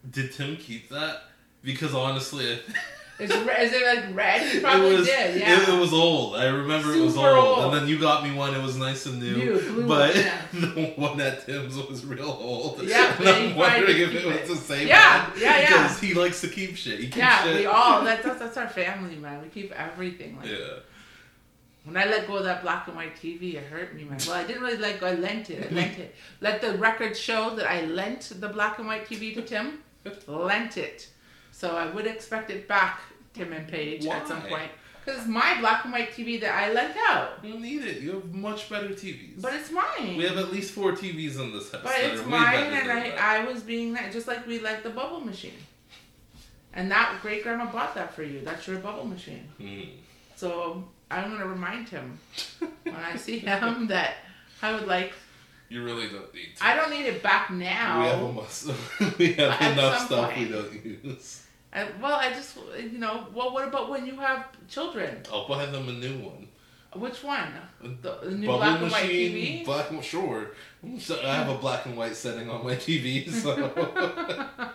Did Tim keep that? Because honestly, is, it like red? He probably it was did. Yeah. it, it was old. I remember it was old. old. and then you got me one. It was nice and new. New, but one, [laughs] yeah. the one at Tim's was real old. Yeah, and I'm wondering if it keep was the same. Yeah, one. yeah, yeah. Because he likes to keep shit. He keeps Yeah, shit. we all. That's, [laughs] that's that's our family, man. We keep everything. Like Yeah. when I let go of that black and white TV, it hurt me, man. Well, I didn't really let go. I lent it. I lent it. [laughs] Let the record show that I lent the black and white TV to Tim. lent it. So I would expect it back, Tim and Paige, at some point. Because my black and white TV that I lent out. You don't need it. You have much better TVs. But it's mine. we have at least four TVs in this house. But it's mine, and I, that. I was being that just like we like the bubble machine. And that great grandma bought that for you. That's your bubble machine. Hmm. So I'm gonna remind him [laughs] when I see him that I would like. You really don't need to. I don't need it back now. We have, almost, [laughs] we have enough stuff we don't use. I, well, I just you know. Well, what about when you have children? I'll buy them a new one. Which one? The, the new Bubble black and white TV. black sure. So I have a black and white setting on my TV, [laughs] so [laughs]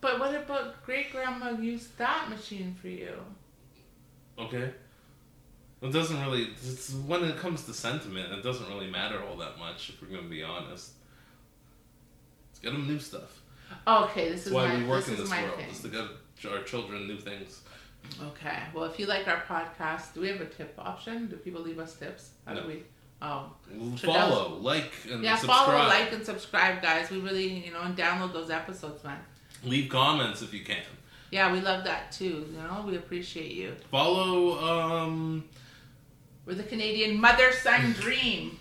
But what about great grandma used that machine for you? okay. It doesn't really. It's, when it comes to sentiment, it doesn't really matter all that much. If we're gonna be honest, let's get them new stuff. Okay, this That's is why my we work this in this world. thing. Is to get our children new things. Okay. Well, if you like our podcast, do we have a tip option? Do people leave us tips? How No. do we? Oh, Follow, like, and yeah. subscribe. Follow, like, and subscribe, guys. We really, you know, and download those episodes, man. Leave comments if you can. Yeah, we love that too. You know, we appreciate you. Follow, um, We're the Canadian mother son [laughs] dream.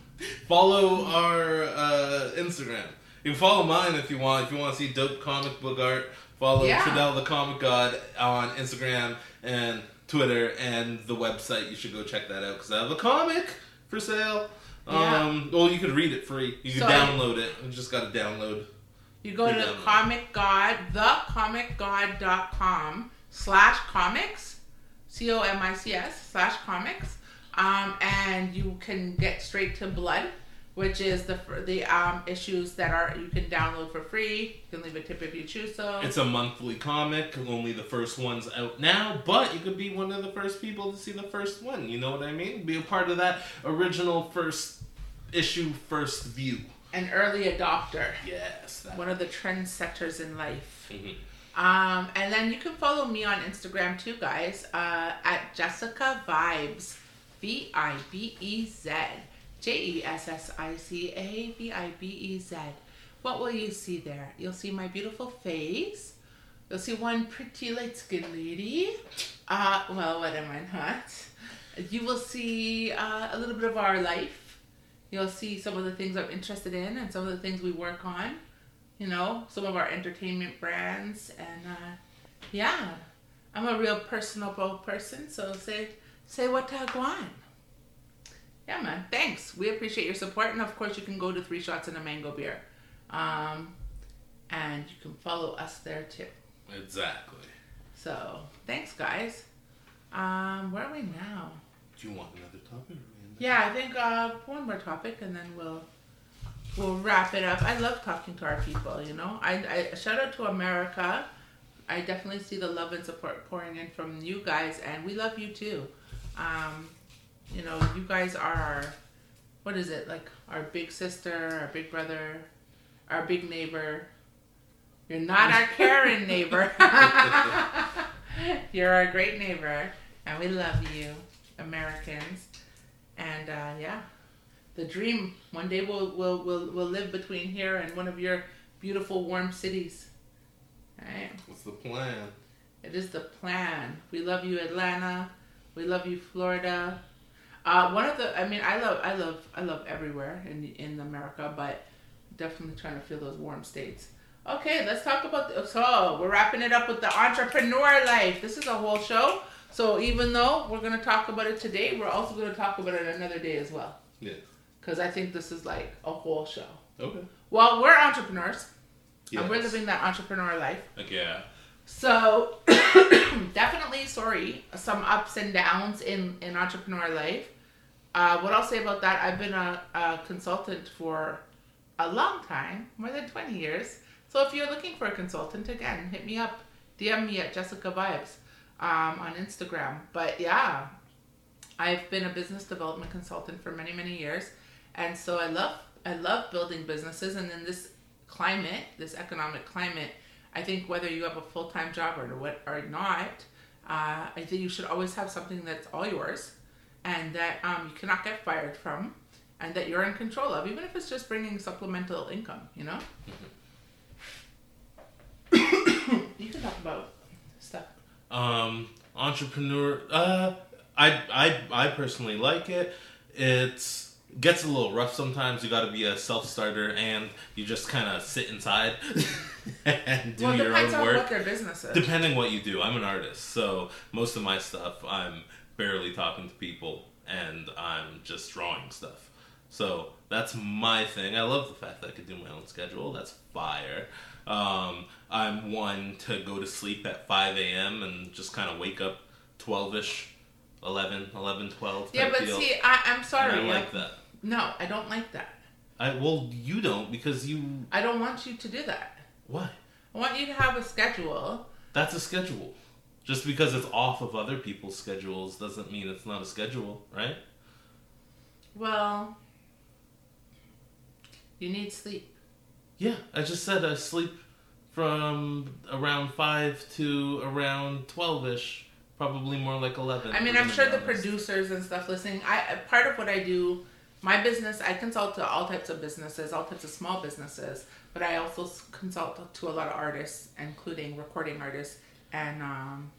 follow our uh, Instagram. You can follow mine if you want. If you want to see dope comic book art, follow Yeah. The Comic God on Instagram and Twitter and the website. You should go check that out because I have a comic for sale. Yeah. Um, well, you could read it free. You can So- download it. You just got to download. You go to Pretty the download. comic god, thecomicgod.com slash comics, C O M I C S slash comics, um, and you can get straight to blood, which is the the um, issues that are you can download for free. You can leave a tip if you choose so. It's a monthly comic. Only the first one's out now, but you could be one of the first people to see the first one. You know what I mean? Be a part of that original first issue, first view. An early adopter, Yes. That. one of the trendsetters in life. Mhm. Um, and then you can follow me on Instagram too, guys, uh, at Jessica Vibes, V I B E Z, J E S S I C A V I B E Z. what will you see there? You'll see my beautiful face. You'll see one pretty light skinned lady. Uh, well, what am I not? You will see uh, a little bit of our life. You'll see some of the things I'm interested in and some of the things we work on. You know, some of our entertainment brands. And uh, yeah, I'm a real personable person. So say, say what I want. Yeah, man. Thanks. We appreciate your support. And of course, you can go to Three Shots and a Mango Beer. Um, and you can follow us there too. Exactly. So thanks, guys. Um, where are we now? Do you want another topic? Yeah, I think uh, one more topic, and then we'll we'll wrap it up. I love talking to our people. You know, I, I shout out to America. I definitely see the love and support pouring in from you guys, and we love you too. Um, you know, you guys are our what is it like our big sister, our big brother, our big neighbor. You're not our Karen neighbor. [laughs] You're our great neighbor, and we love you, Americans. And uh, yeah, the dream one day we'll, we'll we'll we'll live between here and one of your beautiful warm cities. Right? What's the plan? It is the plan. We love you, Atlanta. We love you, Florida. Uh, one of the, I mean, I love, I love, I love everywhere in in America, but definitely trying to feel those warm states. Okay, let's talk about. The, so we're wrapping it up with the entrepreneur life. This is a whole show. So even though we're gonna talk about it today, we're also gonna talk about it another day as well. Yeah. Because I think this is like a whole show. Okay. Well, we're entrepreneurs. Yes. And we're living that entrepreneur life. Like, yeah. So [coughs] definitely, sorry, some ups and downs in in entrepreneur life. Uh, what I'll say about that, I've been a, a consultant for a long time, more than twenty years. So if you're looking for a consultant, again, hit me up, DM me at Jessica Vibes um, on Instagram. But yeah, I've been a business development consultant for many many years, and so I love I love building businesses. And in this climate, this economic climate, I think whether you have a full time job or what or not, uh, I think you should always have something that's all yours, and that um, you cannot get fired from, and that you're in control of, even if it's just bringing supplemental income. You know. [coughs] you can talk about stuff. Um, entrepreneur. Uh, I I I personally like it. It's gets a little rough sometimes. You got to be a self starter, and you just kind of sit inside [laughs] and do well, it your depends own on work. what their business is. Depending what you do, I'm an artist, so most of my stuff I'm barely talking to people, and I'm just drawing stuff. So that's my thing. I love the fact that I could do my own schedule. That's fire. Um, I'm one to go to sleep at 5 a.m. and just kind of wake up 12 ish, 11, 11, 12. yeah, but deal. see, I, I'm And sorry. I like I- that. No, I don't like that. I well, you don't because you I don't want you to do that. why? I want you to have a schedule. That's a schedule. Just because it's off of other people's schedules doesn't mean it's not a schedule, right? Well, you need sleep. Yeah, I just said I sleep from around five to around twelve ish, probably more like eleven. I mean, I'm sure the producers and stuff listening. I uh, part of what I do, my business. I consult to all types of businesses, all types of small businesses, but I also consult to a lot of artists, including recording artists and um,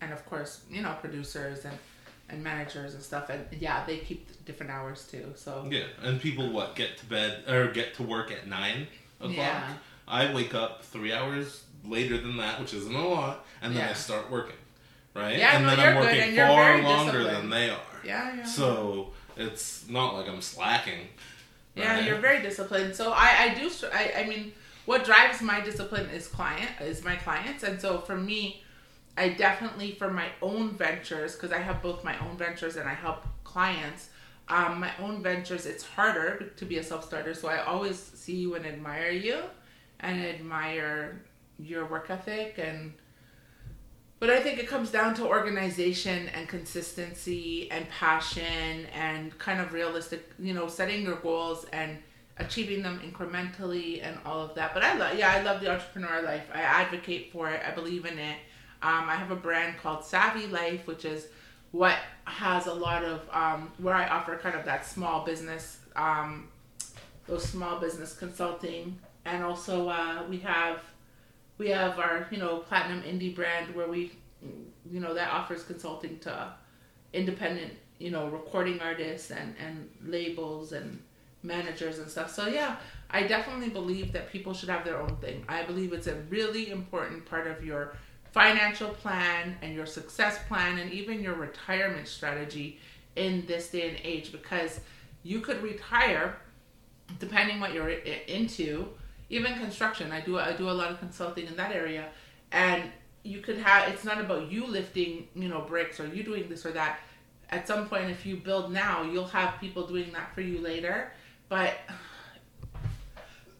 and of course, you know, producers and and managers and stuff. And yeah, they keep different hours too. So Yeah, and people what get to bed or get to work at nine o'clock. Yeah. I wake up three hours later than that, which isn't a lot, and then Yeah. I start working. Right? Yeah, and no, then I'm working far longer than they are. yeah, yeah. So it's not like I'm slacking. Yeah, right? you're very disciplined. So I, I do. I, I mean, what drives my discipline is client is my clients, and so for me, I definitely for my own ventures because I have both my own ventures and I help clients. Um, my own ventures, it's harder to be a self starter. So I always see you and admire you, and admire your work ethic and. But I think it comes down to organization and consistency and passion and kind of realistic, you know, setting your goals and achieving them incrementally and all of that. But I love, yeah, I love the entrepreneur life. I advocate for it. I believe in it. Um, I have a brand called Savvy Life, which is what has a lot of um, where I offer kind of that small business, um, those small business consulting and also uh, we have we have our you know platinum indie brand where we you know that offers consulting to independent you know recording artists and and labels and managers and stuff. So yeah i definitely believe that people should have their own thing. I believe it's a really important part of your financial plan and your success plan and even your retirement strategy in this day and age because you could retire depending what you're into even construction. I do i do a lot of consulting in that area. And you could have it's not about you lifting you know bricks or you doing this or that. At some point if you build now you'll have people doing that for you later but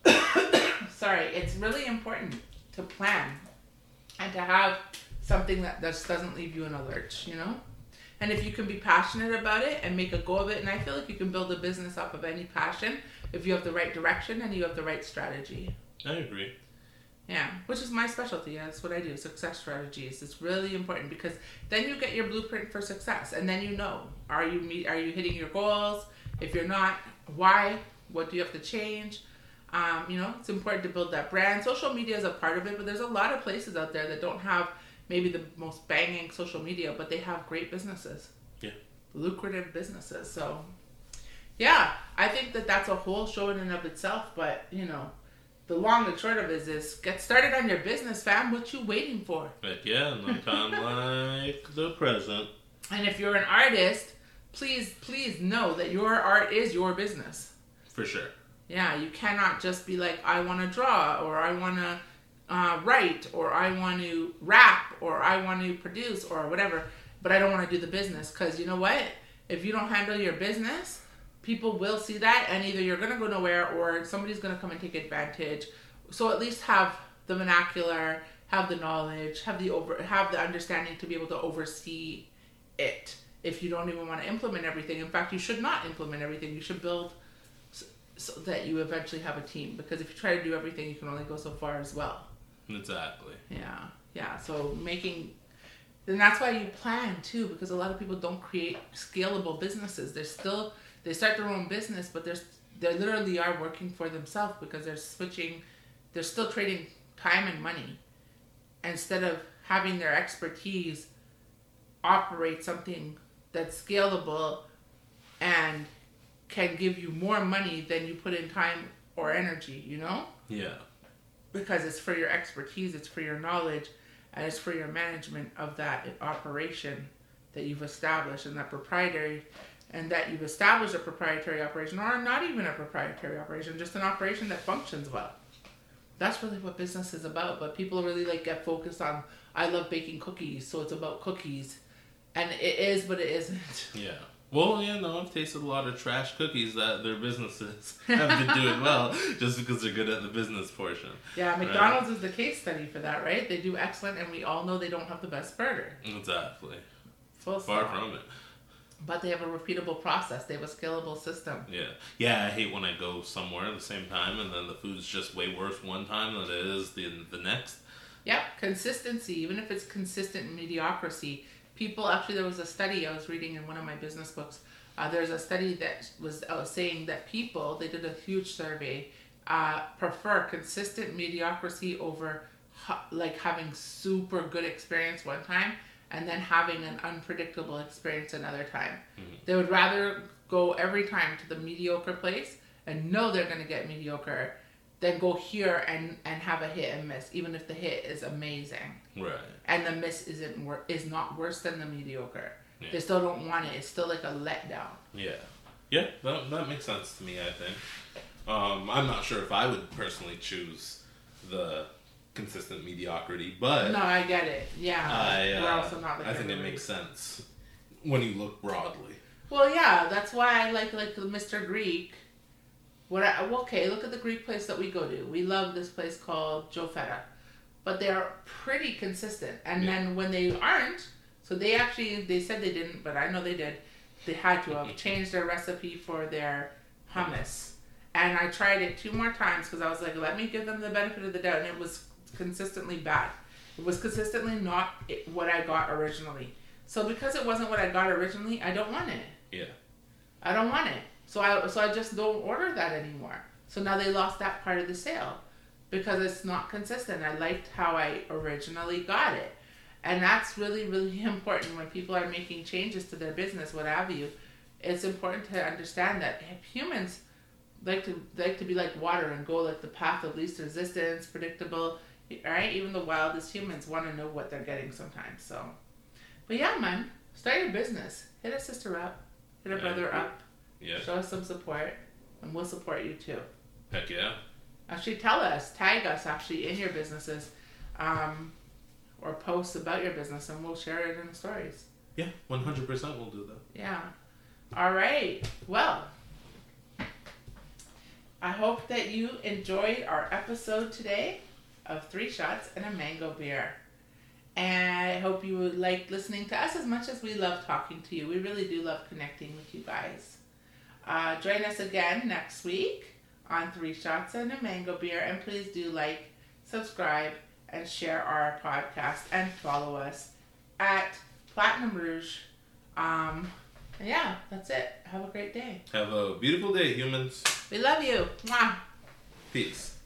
[coughs] sorry it's really important to plan and to have something that just doesn't leave you in a lurch you know and if you can be passionate about it and make a go of it and i feel like you can build a business off of any passion if you have the right direction and you have the right strategy I agree. yeah, which is my specialty. That's what I do. Success strategies. It's really important because then you get your blueprint for success, and then you know are you meet are you hitting your goals? If you're not, why? What do you have to change? Um, you know, it's important to build that brand. Social media is a part of it, but there's a lot of places out there that don't have maybe the most banging social media, but they have great businesses. Yeah. Lucrative businesses. So, yeah, I think that that's a whole show in and of itself. But you know, the long and short of it is this: get started on your business, fam. What you waiting for? But yeah, no time like the present. And if you're an artist, please, please know that your art is your business. For sure. Yeah, you cannot just be like, I want to draw, or I want to uh, write, or I want to rap, or I want to produce, or whatever, but I don't want to do the business. Because you know what? If you don't handle your business, people will see that, and either you're going to go nowhere, or somebody's going to come and take advantage. So at least have the vernacular, have the knowledge, have the over, have the understanding to be able to oversee it. If you don't even want to implement everything, in fact, you should not implement everything. You should build so that you eventually have a team. Because if you try to do everything you can only go so far as well. Exactly. yeah. Yeah. So making and that's why you plan too because a lot of people don't create scalable businesses. They're still they start their own business but they're they literally are working for themselves because they're switching they're still trading time and money. Instead of having their expertise operate something that's scalable and can give you more money than you put in time or energy, you know? Yeah. Because it's for your expertise, it's for your knowledge, and it's for your management of that operation that you've established and that proprietary and that you've established a proprietary operation or not even a proprietary operation, just an operation that functions well. That's really what business is about, but people really like get focused on I love baking cookies, so it's about cookies. And it is, but it isn't. [laughs] Yeah. Well, yeah, no, I've tasted a lot of trash cookies that their businesses [laughs] have been doing well [laughs] just because they're good at the business portion. Yeah, McDonald's is the case study for that, right? They do excellent, and we all know they don't have the best burger. Exactly. Full Far stop. from it. But they have a repeatable process. They have a scalable system. Yeah. Yeah, I hate when I go somewhere at the same time and then the food's just way worse one time than it is the the next. Yep, consistency. Even if it's consistent mediocrity, people actually there was a study I was reading in one of my business books. Uh, there's a study that was uh, saying that people they did a huge survey uh, prefer consistent mediocrity over ha- like having super good experience one time and then having an unpredictable experience another time. They would rather go every time to the mediocre place and know they're going to get mediocre than go here and, and have a hit and miss, even if the hit is amazing Right. and the miss isn't wor- is not worse than the mediocre. Yeah. They still don't want it. It's still like a letdown. Yeah. Yeah, that, that makes sense to me, I think. Um, I'm not sure if I would personally choose the consistent mediocrity, but No, I get it. Yeah, I, uh, we're also not. I think it makes sense when you look broadly. Well, yeah, that's why I like like Mr. Greek. What I, okay, look at the Greek place that we go to. We love this place called Joe Feta, but they are pretty consistent. And Yeah. then when they aren't, so they actually they said they didn't, but I know they did. They had to have [laughs] changed their recipe for their hummus. And I tried it two more times because I was like, let me give them the benefit of the doubt, and it was consistently bad. It was consistently not what I got originally. So because it wasn't what I got originally, I don't want it. Yeah. I don't want it. So I so I just don't order that anymore. So now they lost that part of the sale. because it's not consistent. I liked how I originally got it. And that's really, really [laughs] important when people are making changes to their business, what have you. It's important to understand that humans like to like to be like water and go like the path of least resistance, predictable. Right? Even the wildest humans want to know what they're getting sometimes. So, but yeah, man, start your business. Hit a sister up, hit a brother up. Yeah. Show us some support, and we'll support you too. Heck yeah. Actually, tell us, tag us actually in your businesses, um, or posts about your business, and we'll share it in the stories. Yeah, 100% we'll do that. Yeah. All right. Well, I hope that you enjoyed our episode today of Three Shots and a Mango Beer. And I hope you like listening to us as much as we love talking to you. We really do love connecting with you guys. Uh, join us again next week on Three Shots and a Mango Beer. And please do like, subscribe, and share our podcast and follow us at Platinum Rouge. Um, yeah, that's it. Have a great day. Have a beautiful day, humans. We love you. Mwah. Peace.